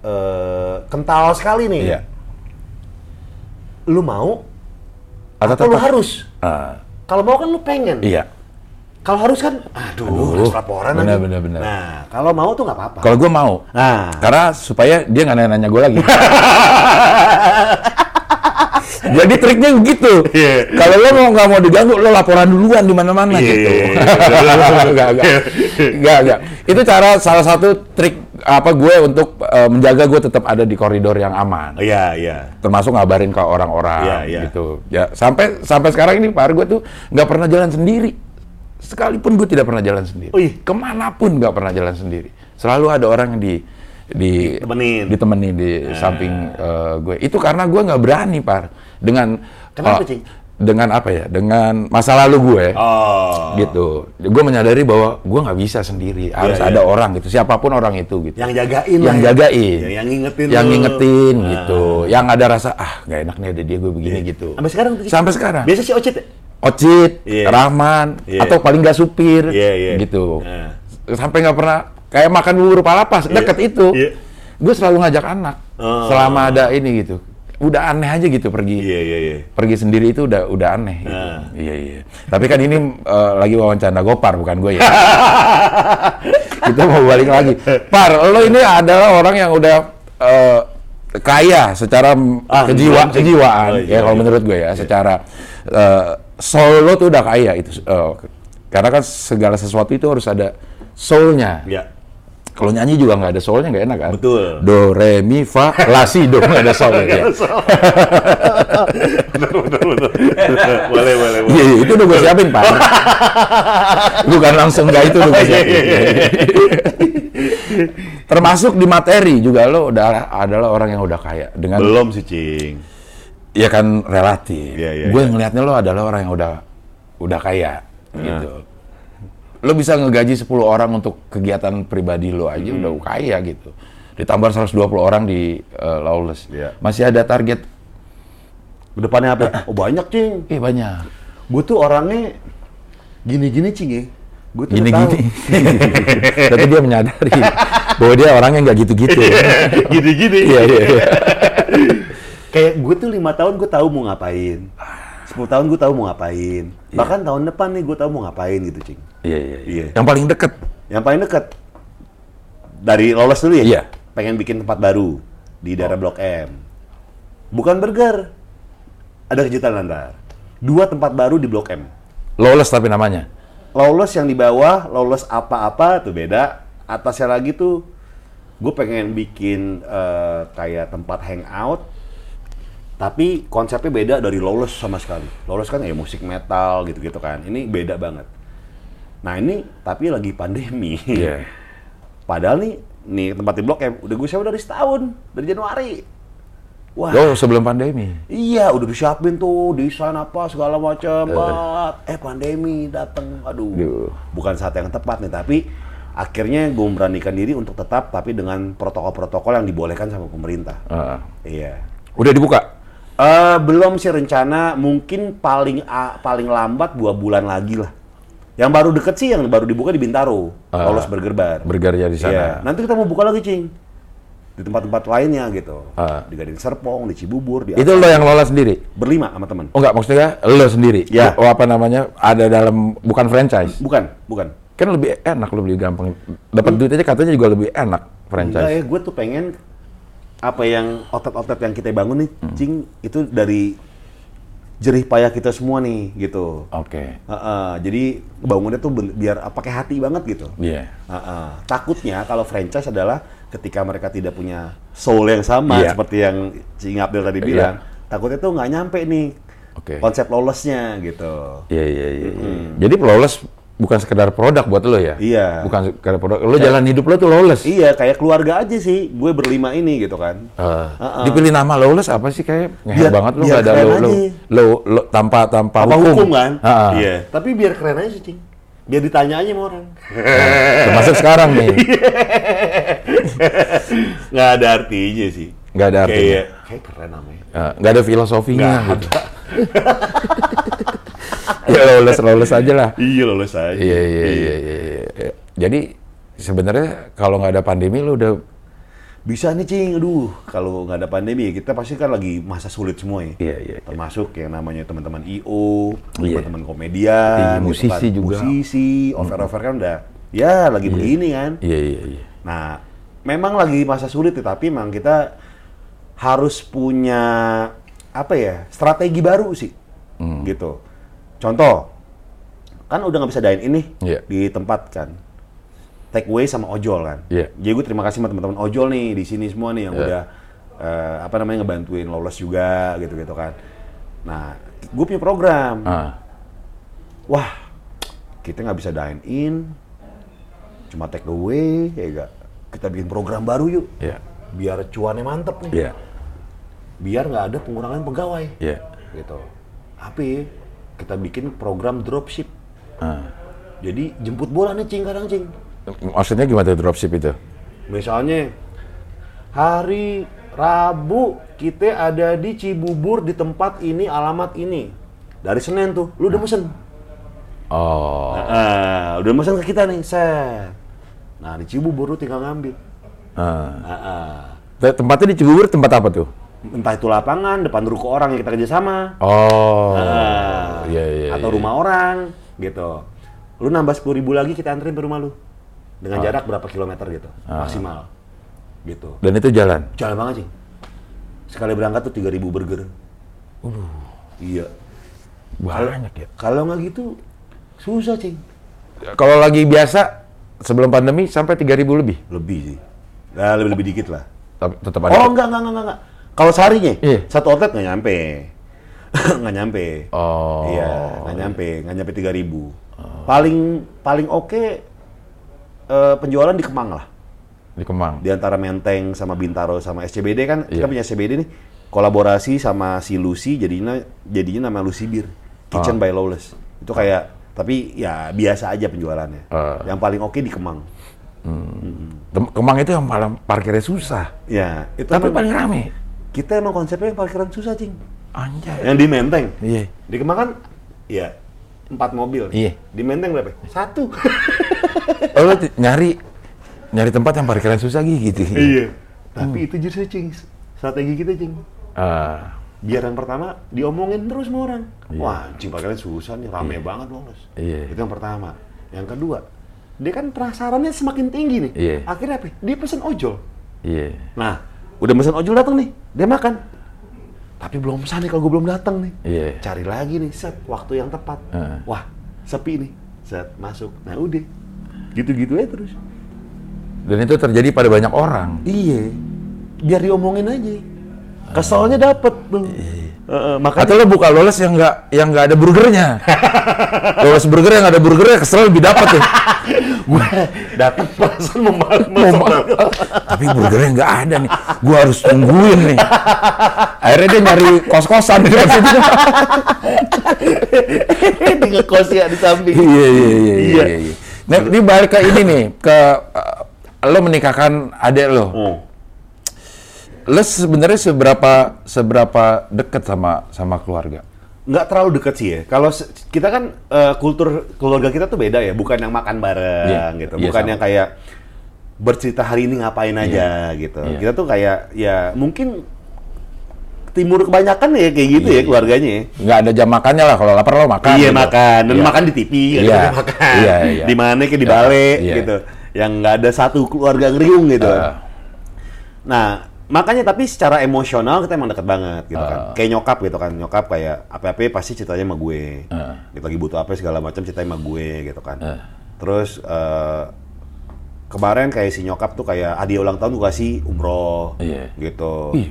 eh, kental sekali nih. Iya. Lu mau Atau atau, lu harus? Ah, Kalau mau kan lu pengen. iya. Kalau harus kan, aduh, Aduh, harus laporan benar, lagi. benar, benar. Nah, kalau mau tuh nggak apa-apa. Kalau gue mau, Nah, karena supaya dia nggak nanya-nanya gue lagi. Jadi triknya begitu. Iya. Kalau lo mau nggak mau diganggu, lo laporan duluan di mana-mana Iya, gitu. iya, iya. Nggak, nggak. Nggak, nggak. Itu cara salah satu trik apa gue untuk eh, menjaga gue tetap ada di koridor yang aman. iya, iya. termasuk ngabarin ke orang-orang Iya, iya. gitu. Ya sampai sampai sekarang ini Pak gue tuh nggak pernah jalan sendiri. Sekalipun gue tidak pernah jalan sendiri. Oh, iya? Ke mana pun nggak pernah jalan sendiri. Selalu ada orang yang di di Ditemenin. ditemenin di samping eh, gue. Itu karena gue nggak berani Pak dengan Kenapa, Cing? dengan apa ya? Dengan masa lalu gue. Oh. Gitu. Gue menyadari bahwa gue nggak bisa sendiri. Harus Iya, ada iya. orang gitu. Siapa pun orang itu gitu Yang jagain yang lah ya. jagain, Yang, yang ngingetin yang ngingetin Nah. gitu, yang ada rasa ah nggak enak nih ada dia gue begini gitu. Sampai sekarang? Sampai sekarang. Biasa sih Ocit ya? Ocit, Iya. Rahman, Iya. atau paling nggak supir, Iya, iya. gitu. Nah. Sampai nggak pernah kayak makan bubur palapas Iya. deket itu, Iya. gue selalu ngajak anak Oh. selama ada ini gitu. Udah aneh aja gitu pergi. Iya, iya, iya. Pergi sendiri itu udah udah aneh. Gitu. Nah. Iya iya. Tapi kan ini eh, lagi wawancara Gopar bukan gue ya. Kita mau balik lagi. Par, lo ini adalah orang yang udah eh, kaya secara Ah, kejiwa kejiwaan Oh, iya, ya kalau iya. menurut gue ya. Secara eh, soul lo tuh udah kaya itu. eh, karena kan segala sesuatu itu harus ada soulnya. Iya. Kalau nyanyi juga nggak ada soulnya nggak enak kan? Betul. Do, re, mi, fa, la, si, do nggak ada soulnya. ya. bener, bener, bener. boleh, boleh. Iya, iya, itu udah gue siapin, Pak. Bukan langsung nggak itu udah gue Iya, iya, siapin. iya, iya. Termasuk di materi juga lo udah adalah orang yang udah kaya dengan Belum sih, Cing. ya kan relatif. Iya, iya, gue iya. ngelihatnya lo adalah orang yang udah udah kaya Nah. gitu. Lo bisa ngegaji 10 orang untuk kegiatan pribadi lo aja Hmm. udah kaya gitu. Ditambah 120 orang di eh, Lawless. Iya. Masih ada target Ke depannya apa? Oh, banyak, Cing. Ih banyak. Gue tuh orangnya gini-gini, Cing ya. Gue tuh Gini-gini. tahu. Tapi dia menyadari bahwa dia orangnya nggak gitu-gitu. Gini-gini. Iya, iya, iya. Kayak gue tuh lima tahun gue tahu mau ngapain. 10 tahun gue tahu mau ngapain. Bahkan tahun depan nih gue tahu mau ngapain gitu, Cing. Iya, iya, iya. Iya. Yang paling deket. Yang paling dekat dari lolos dulu ya? Iya. pengen bikin tempat baru di daerah Blok M. Bukan burger. Ada kejutan ntar. Dua tempat baru di Blok M. Lawless tapi namanya. Lawless yang di bawah, lawless apa-apa tuh beda. Atasnya lagi tuh gue pengen bikin eh, kayak tempat hangout tapi konsepnya beda dari Lawless sama sekali. Lawless kan ya musik metal gitu-gitu kan. Ini beda banget. Nah ini tapi lagi pandemi. Iya. Padahal nih, nih tempat di Blok M udah gue sewa dari setahun, dari Januari. Wah, Oh, sebelum pandemi. iya udah disiapin tuh desain apa segala macam. Bat. Eh pandemi datang, aduh. Duh. Bukan saat yang tepat nih, tapi akhirnya gue memberanikan diri untuk tetap, tapi dengan protokol-protokol yang dibolehkan sama pemerintah. Ah. Iya. Udah dibuka? Eh belum sih rencana, mungkin paling a- paling lambat dua bulan lagi lah. Yang baru deket sih, yang baru dibuka di Bintaro, Ah. Lolos Burger Bar. Bergerja di sana. Nanti kita mau buka lagi, Cing. Di tempat-tempat lainnya gitu. Ah. Di Gading Serpong, di Cibubur, di Itu lo yang lola sendiri? berlima sama teman. Oh enggak, maksudnya lo sendiri? Ya. Oh apa namanya, ada dalam, bukan franchise? Bukan, bukan. Kan lebih enak, lebih gampang. Dapat duit aja katanya juga lebih enak Enggak franchise. ya, gue tuh pengen apa yang otot-otot yang kita bangun nih, Hmm. Cing, itu dari jerih payah kita semua nih gitu. Oke. Heeh, jadi bangunnya tuh biar ah, pakai hati banget gitu. Iya. Heeh. Takutnya kalau franchise adalah ketika mereka tidak punya soul yang sama Iya. seperti yang Cing Abdul tadi Iya. bilang, takutnya tuh nggak nyampe nih Oke. konsep lawlessnya gitu. Iya, iya, iya. iya. Jadi lawless bukan sekedar produk buat lo ya? Iya. Bukan sekedar produk. Lo jalan hidup lo tuh lawless. Iya, kayak keluarga aja sih. Gue berlima ini gitu kan. Eh, Dipilih nama lawless apa sih kayak ngehe Biar- banget lo nggak ada lo, lo, lo, lo tanpa tanpa, Apa hukum, kan? Ah, Iya. Tapi biar keren aja sih, Cing. Biar ditanya aja sama orang. Termasuk sekarang nih. Nggak ada artinya sih. Nggak ada artinya. Kayak, kayak keren namanya. Eh, nggak ada filosofinya Nggak gitu. ya lawless lawless aja lah. Iya lolos aja. Iya iya iya iya. iya. Jadi sebenarnya kalau nggak ada pandemi lo udah Bisa nih, Cing. Aduh, kalau nggak ada pandemi, kita pasti kan lagi masa sulit semua ya. Iya, iya, iya. Termasuk yang namanya teman-teman IO, Iya. teman-teman komedian, Iya, gitu musisi kan. juga. Musisi, over-over kan udah, ya lagi begini kan. iya iya iya. Nah, memang lagi masa sulit ya, tapi memang kita harus punya apa ya strategi baru sih, Hmm. gitu. Contoh, kan udah nggak bisa dine ini Iya. di tempat kan, take away sama ojol kan. Iya. Jadi gue terima kasih sama teman-teman ojol nih di sini semua nih yang Iya. udah eh, apa namanya ngebantuin lolos juga gitu-gitu kan. Nah, gue punya program. Ah, Wah, kita nggak bisa dine in, cuma take away, ya enggak. Kita bikin program baru yuk, iya biar cuannya mantep nih. iya Biar nggak ada pengurangan pegawai, iya. gitu. Tapi kita bikin program dropship. Ah. Jadi jemput bola nih cing kadang cing. Maksudnya gimana tuh dropship itu? Misalnya hari Rabu kita ada di Cibubur di tempat ini alamat ini. Dari Senin tuh, lu udah mesen. Oh, Ah, udah mesen ke kita nih, set. Nah di Cibubur lu tinggal ngambil. ah. Ah, ah. Te- Tempatnya di Cibubur tempat apa tuh? Entah itu lapangan, depan ruko orang yang kita kerja sama. Oh, Ah, iya iya. atau iya. rumah orang, gitu. Lu nambah sepuluh ribu lagi kita anterin ke rumah lu. Dengan Ah. jarak berapa kilometer gitu, maksimal. Gitu. Dan itu jalan. Jalan banget sih. Sekali berangkat tuh 3000 burger. Iya. Banyak ya. Kalau nggak gitu, susah, Cing. Kalau lagi biasa sebelum pandemi sampai 3000 lebih. Lebih sih. Nah, lebih-lebih dikit lah. Tapi tetap ada. Oh, enggak, enggak, enggak, enggak. Kalau seharinya, Iya. satu outlet nggak nyampe. nggak nyampe. Oh. Iya, nggak nyampe, nggak nyampe 3000. Paling paling oke eh, penjualan di Kemang lah. Di Kemang. Di antara Menteng sama Bintaro sama SCBD kan kita Iya. punya SCBD nih kolaborasi sama si Lucy jadinya jadinya nama Lucy Beer Kitchen Ah. by Lawless. Itu kayak tapi ya biasa aja penjualannya. Ah. Yang paling oke di Kemang. Tem- Kemang itu yang malam parkirnya susah. Ya, itu Tapi paling rame. Kita emang konsepnya yang parkiran susah, Cing. Anjay. Yang di Menteng. Iya. Di Kemang kan ya empat mobil. Iya. Di Menteng berapa? Satu. Oh, lu t- nyari nyari tempat yang parkiran susah gitu. iya. Tapi itu justru cing strategi kita cing. Ah, Biar yang pertama diomongin terus sama orang. Iya. Wah, cing parkiran susah nih, rame banget loh, Mas. Iya. Itu yang pertama. Yang kedua, dia kan prasarannya semakin tinggi nih. Iya. Akhirnya apa? Dia pesen ojol. Iya. Nah, udah pesan ojol datang nih, dia makan. Tapi belum pesan nih kalau gue belum datang nih. Iya. Cari lagi nih, set waktu yang tepat. Heeh. Wah, sepi nih, set masuk. Nah udah, gitu-gitu aja terus. Dan itu terjadi pada banyak orang. Iya, biar diomongin aja. Keselnya dapet tuh. Heeh, makanya Atau lo buka loles yang nggak yang nggak ada burgernya. loles burger yang nggak ada burgernya kesel lebih dapat tuh. gue datang perasaan Mau ma- Tapi burgernya nggak ada nih. Gua harus tungguin nih. Akhirnya dia nyari kos-kosan di dekat situ. di ngekos ya di samping. Iya iya iya Iya. Nah, ini balik ke ini nih, ke eh, lo menikahkan adik lo. Oh. Lo sebenarnya seberapa seberapa dekat sama sama keluarga? nggak terlalu dekat sih ya. Kalau kita kan eh, kultur keluarga kita tuh beda ya, bukan yang makan bareng Iya, gitu, iya, bukan sama. yang kayak bercerita hari ini ngapain aja gitu. iya. Kita tuh kayak ya mungkin timur kebanyakan ya kayak gitu ya keluarganya. ya. Nggak ada jam makannya lah. Kalau lapar lo makan. iya gitu. makan dan Iya. makan di TV Iya, kan, makan. iya, iya. Di mana kayak di Iya, balai iya. gitu. Yang nggak ada satu keluarga ngeriung gitu. Ah. Nah, makanya tapi secara emosional kita emang deket banget gitu kan. Ah. Kayak nyokap gitu kan. Nyokap kayak apa-apa pasti ceritanya sama gue. Ah. Gitu lagi butuh apa segala macam ceritanya sama gue gitu kan. Ah. Terus eh, kemarin kayak si nyokap tuh kayak hadiah ulang tahun gue kasih umroh Iya. gitu. Ih.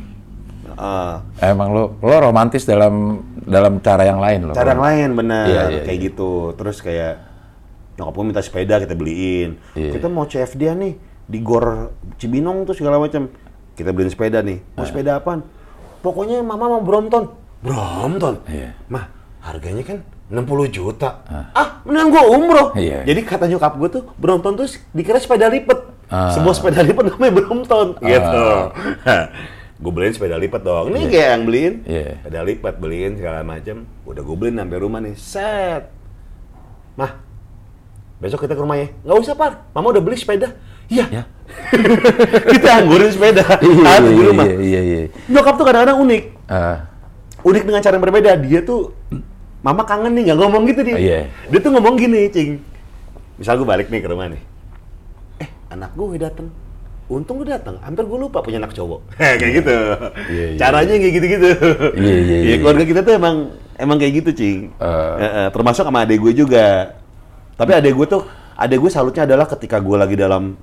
Ah, Emang lo lo romantis dalam dalam cara yang lain lo. cara yang lain bener Iya, iya, kayak iya. gitu. Terus kayak nyokap gue minta sepeda kita beliin. Iya. Kita mau CFD nih di Gor Cibinong tuh segala macam. Kita beliin sepeda nih. Mau sepeda apaan? Pokoknya mama mau Brompton. Brompton? Iya. Mah, harganya kan 60 juta. Ah, mendingan gue umroh. Iya. Jadi kata nyokap gue tuh, Brompton tuh dikira sepeda lipat. Ah. Sebuah sepeda lipat namanya Brompton. Gitu. gue beliin sepeda lipat dong. Ini kayak yang beliin. Iya. Sepeda lipat, beliin segala macam. Udah gue beliin sampai rumah nih. Set. Mah, besok kita ke rumah ya. Nggak usah, Par. Mama udah beli sepeda. Iya. Ya. Kita anggurin sepeda. Iya, Ada di iya, rumah. iya, iya, iya. Nyokap tuh kadang-kadang unik. Ah, Unik dengan cara yang berbeda. Dia tuh, Mama kangen nih, nggak ngomong gitu dia. Iya. Dia tuh ngomong gini, Cing. Misal gue balik nih ke rumah nih. Eh, anak gue datang. Untung gue datang. Hampir gue lupa punya anak cowok. kayak gitu. Iya, iya, Caranya kayak gitu-gitu. Iya, iya, iya, Ya, keluarga kita tuh emang emang kayak gitu, Cing. Eh, termasuk sama adek gue juga. Tapi adek gue tuh, adek gue salutnya adalah ketika gue lagi dalam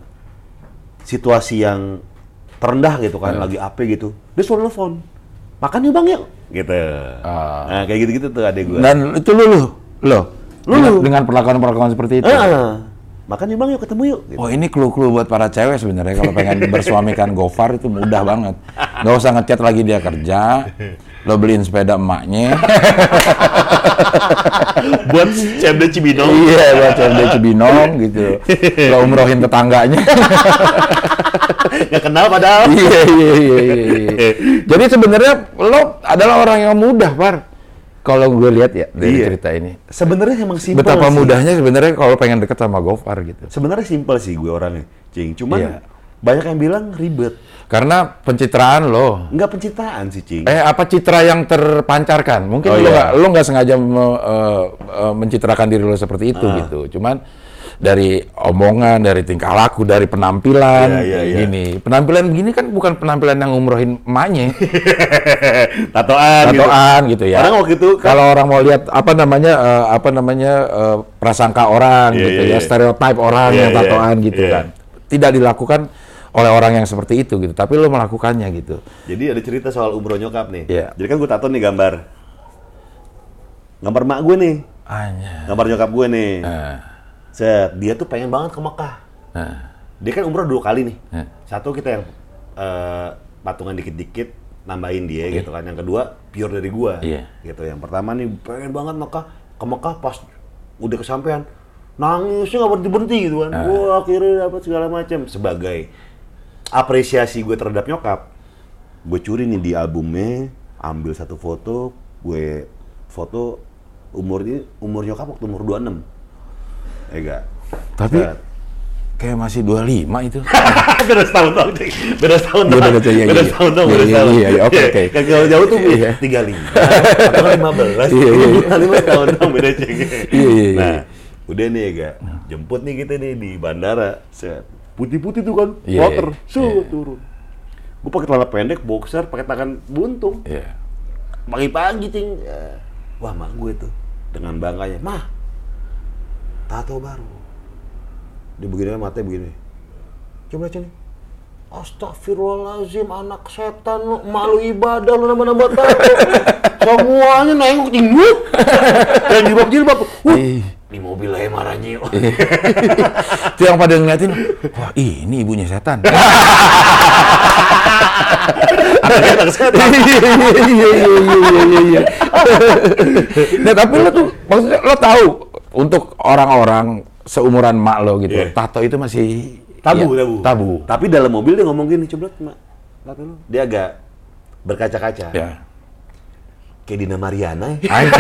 situasi yang terendah gitu kan, Eh. lagi apa gitu. Dia selalu nelfon. Makan yuk bang yuk. Gitu. Ah. Nah, kayak gitu-gitu tuh adek gue. Dan itu lu lu lo Lu, dengan, dengan perlakuan-perlakuan seperti itu. Ah, makan yuk bang yuk, ketemu yuk. Gitu. Oh ini clue-clue buat para cewek sebenarnya kalau pengen bersuamikan Gofar itu mudah banget. Nggak usah ngechat lagi dia kerja, lo beliin sepeda emaknya, Buat CMD Cibinong. iya buat CMD Cibinong gitu. Lo umrohin tetangganya. Nggak kenal padahal. iya, iya, iya, iya, iya. Jadi sebenarnya lo adalah orang yang mudah, Par. Kalau gue lihat ya dari Iya. cerita ini. Sebenarnya emang simpel Betapa sih. mudahnya sebenarnya kalau pengen deket sama Gofar gitu. Sebenarnya simpel sih gue orangnya, Cing. Cuman Iya. Banyak yang bilang ribet. Karena pencitraan lo. Nggak pencitraan sih, Cing. Eh apa citra yang terpancarkan? Mungkin Oh, lo iya. nggak lo nggak sengaja me- eh, eh, mencitrakan diri lo seperti itu Ah. gitu. Cuman dari omongan, dari tingkah laku, dari penampilan Iya, iya, iya. gini. Penampilan begini kan bukan penampilan yang umrohin emaknya, Tatoan, gitu. tatoan gitu ya. Orang waktu itu kan- kalau orang mau lihat apa namanya eh, apa namanya eh, prasangka orang Iya, gitu iya, ya, iya. stereotip orang Iya, yang iya, tatoan gitu iya. kan. Tidak dilakukan oleh orang yang seperti itu gitu, tapi lo melakukannya gitu. Jadi ada cerita soal umroh nyokap nih. Iya. Jadi kan gue tato nih gambar. Gambar mak gue nih. Hanya. Gambar nyokap gue nih. Nah, Set, dia tuh pengen banget ke Mekah. nah, Dia kan umroh dua kali nih. Iya. Satu kita yang eh, patungan dikit-dikit nambahin dia gitu kan. Yang kedua pure dari gua. Iya. Gitu. Yang pertama nih pengen banget Mekah. Ke Mekah pas udah kesampaian nangisnya nggak berhenti berhenti gitu kan. Ah. Wah akhirnya dapat segala macam sebagai apresiasi gue terhadap nyokap. Gue curi nih di albumnya, ambil satu foto, gue foto umur ini umur nyokap waktu umur 26. Ya enggak? Tapi kayak masih 25 itu. beda setahun dong, beda setahun Iya, dong. beda setahun, iya, beda iya. setahun dong, Iya, beda iya, setahun. iya, iya, oke, oke. Yang jauh jauh tuh Iya. tiga lima, atau lima belas, Iya, iya, iya. lima tahun dong beda cek. Iya, iya, iya. Nah, udah nih ya, Gak. jemput nih kita nih di bandara, set. Putih-putih tuh kan, Iya, water, su Iya. turun. Gue pakai celana pendek, boxer, pakai tangan buntung. Iya. Pagi-pagi, cing. Ya. Wah, mak gue tuh. Dengan bangganya. Mah, tato baru. Dia begini, matanya begini. Coba lihat sini. Astagfirullahaladzim, anak setan lu, malu ibadah lu nama-nama tato. Semuanya nengok cinggut. Dan jilbab-jilbab. Ini mobil aja marahnya. Itu yang pada ngeliatin, wah ini ibunya setan. Anak setan. Iya iya iya iya iya iya. Nah tapi lo tuh maksudnya lo tahu untuk orang-orang seumuran mak lo gitu, tato itu masih Tabu, iya, tabu. Tabu. Tapi dalam mobil dia ngomong gini, coba mak, lu. Dia agak berkaca-kaca. Ya. Kayak Dina Mariana ya.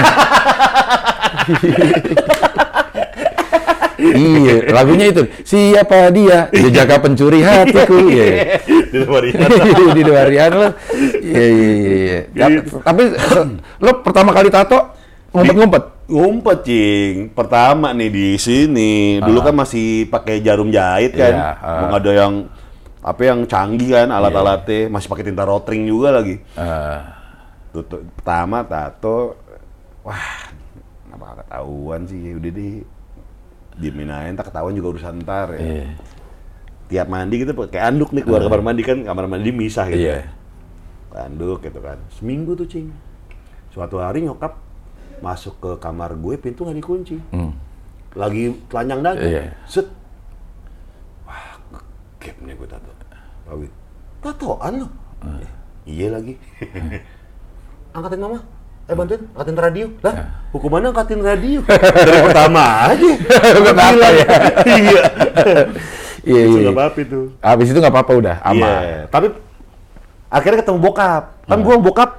iya, lagunya itu. Siapa dia? Dia jaga pencuri hatiku. Iya. Dina Mariana. di luarian lo. Iya iya iya. iya. Tapi- Tapi lo pertama kali tato ngumpet-ngumpet. Ngumpet, Cing. Pertama nih di sini. Dulu kan masih pakai jarum jahit kan. Iya, ah. Belum ada yang apa yang canggih kan alat-alatnya. Masih pakai tinta rotring juga lagi. Eh, Tutup pertama tato. Wah, kenapa ketahuan sih? Udah deh. Diemin aja, ntar ketahuan juga urusan ntar ya. iya. Tiap mandi gitu pakai anduk nih keluar kamar mandi kan kamar mandi misah gitu. Iya. Anduk gitu kan. Seminggu tuh cing. Suatu hari nyokap masuk ke kamar gue pintu nggak dikunci. Hmm. Lagi telanjang dagu. Iya. Set. Wah, gap nih gue tato. Pak Wid, tatoan lo? Hmm. Iya lagi. angkatin mama. Eh bantuin, angkatin radio. Lah, hukumannya angkatin radio. Dari pertama aja. Bilang. ya. Iya. Iya Itu iya. nggak apa-apa itu. Habis itu nggak apa-apa udah, aman. Iya, tapi akhirnya ketemu bokap. Kan gua bokap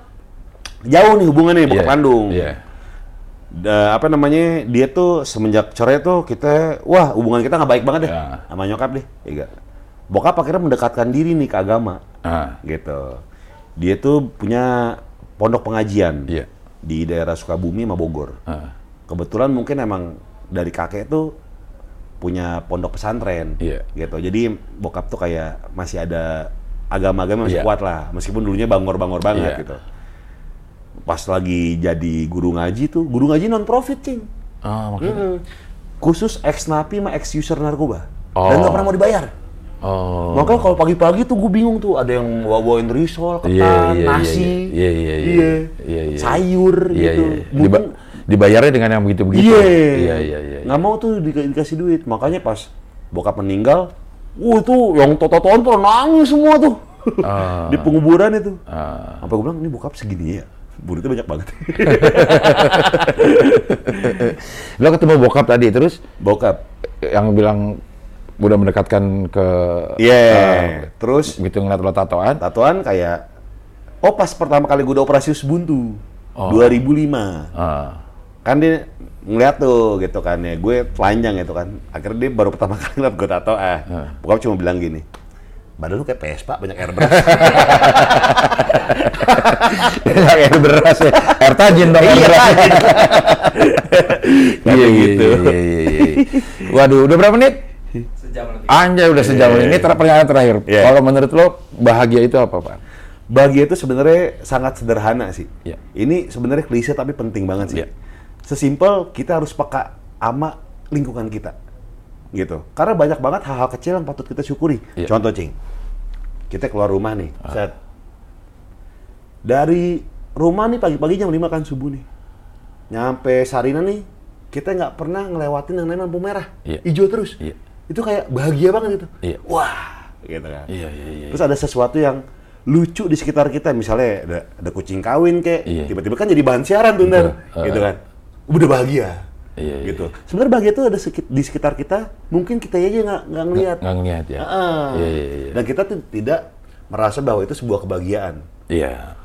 jauh nih hubungannya bokap Iya, kandung. Iya. Da- apa namanya? Dia tuh semenjak cerai tuh kita wah hubungan kita nggak baik banget deh Ya. sama nyokap deh. Iya. Bokap akhirnya mendekatkan diri nih ke agama. Ah. Gitu. Dia tuh punya pondok pengajian Iya. di daerah Sukabumi sama Bogor. Ah. Kebetulan mungkin emang dari kakek tuh punya pondok pesantren Iya. gitu. Jadi bokap tuh kayak masih ada agama-agama masih Iya. kuat lah, meskipun dulunya bangor-bangor banget Iya. gitu. Pas lagi jadi guru ngaji tuh, guru ngaji non profit, Cing. Oh, maksudnya. Mm-mm. Khusus ex napi sama ex user narkoba. Oh. Dan nggak pernah mau dibayar. Oh. Makanya kalau pagi-pagi tuh gue bingung tuh, ada yang bawa-bawain risol, ketan, Iya, iya, iya, nasi, iya, iya, iya, iya, iya, iya. sayur Iya, gitu. Diba- dibayarnya dengan yang begitu-begitu. Iya. Iya, iya, iya. Nggak mau tuh di- dikasih duit. Makanya pas bokap meninggal, wah itu yang toto-totoan tuh nangis semua tuh. Ah. di penguburan itu. Ah. Sampai gue bilang, ini bokap segini ya? Buritnya banyak banget. Lo ketemu bokap tadi terus bokap. yang bilang udah mendekatkan ke Iya. eh, Terus gitu ngeliat lo tatoan. tatoan kayak, oh pas pertama kali gue udah operasi usus buntu. Oh. 2005. Ah. kan dia ngeliat tuh gitu kan ya gue telanjang gitu kan akhirnya dia baru pertama kali ngeliat gue tato ah bokap cuma bilang gini badan lu kayak Vespa banyak airbrush air beras ya. Air tajin dong air Iya, beras. tajin. Iya Kayak gitu. Iya, iya, iya. Waduh, udah berapa menit? Sejam nanti. Anjay udah sejam Iya. ini ter pertanyaan terakhir. Iya. Kalau menurut lo bahagia itu apa, Pak? bahagia itu sebenarnya sangat sederhana sih Iya. ini sebenarnya klise tapi penting banget sih Iya. sesimpel kita harus peka sama lingkungan kita gitu karena banyak banget hal-hal kecil yang patut kita syukuri Iya. contoh cing kita keluar rumah nih Ah. set dari rumah nih pagi-pagi jam 5 kan subuh nih nyampe Sarina nih kita nggak pernah ngelewatin yang namanya lampu merah Iya. hijau terus Iya. itu kayak bahagia banget gitu Iya. wah gitu kan Iya, iya, iya. terus ada sesuatu yang lucu di sekitar kita misalnya ada, ada kucing kawin kayak Iya. tiba-tiba kan jadi bahan siaran tuh ntar Betul. gitu kan udah bahagia Iya, iya, gitu sebenarnya bahagia itu ada sekit- di sekitar kita mungkin kita aja nggak nggak ngelihat Nggak ngeliat ya. Heeh. Iya, iya, iya. dan kita tidak merasa bahwa itu sebuah kebahagiaan Iya.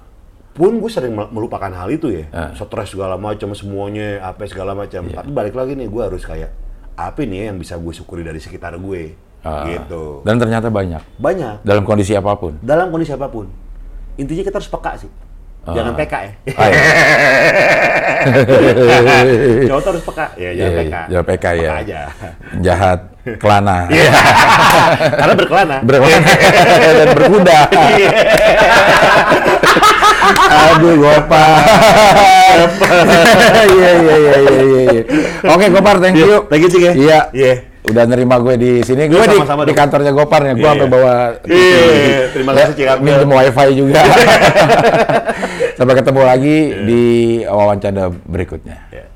pun gue sering mel- melupakan hal itu ya Ah. stres segala macam semuanya apa segala macam Iya. tapi balik lagi nih gue harus kayak apa nih ya yang bisa gue syukuri dari sekitar gue Ah. gitu Dan ternyata banyak banyak dalam kondisi apa pun. dalam kondisi apa pun intinya kita harus peka sih jangan PK ya. Ah, iya. Cowok tuh harus peka. Ya, jangan Iya, PK. iya, jangan PK, ya. aja. Jahat, kelana. Iya. Karena berkelana. Berkelana dan berkuda. Aduh, Gopar. Iya, iya, iya, iya, iya, iya. Oke, Gopar, thank you. Thank you, Cik, ya. Iya. Iya. Udah nerima gue di sini. Gue Iya, di, sama-sama di kantornya Gopar nih. Gue Iya, sampai iya. bawa Iya, terima kasih, Cik Abdul. Minjem wifi juga. Sampai ketemu lagi di wawancara berikutnya. Iya.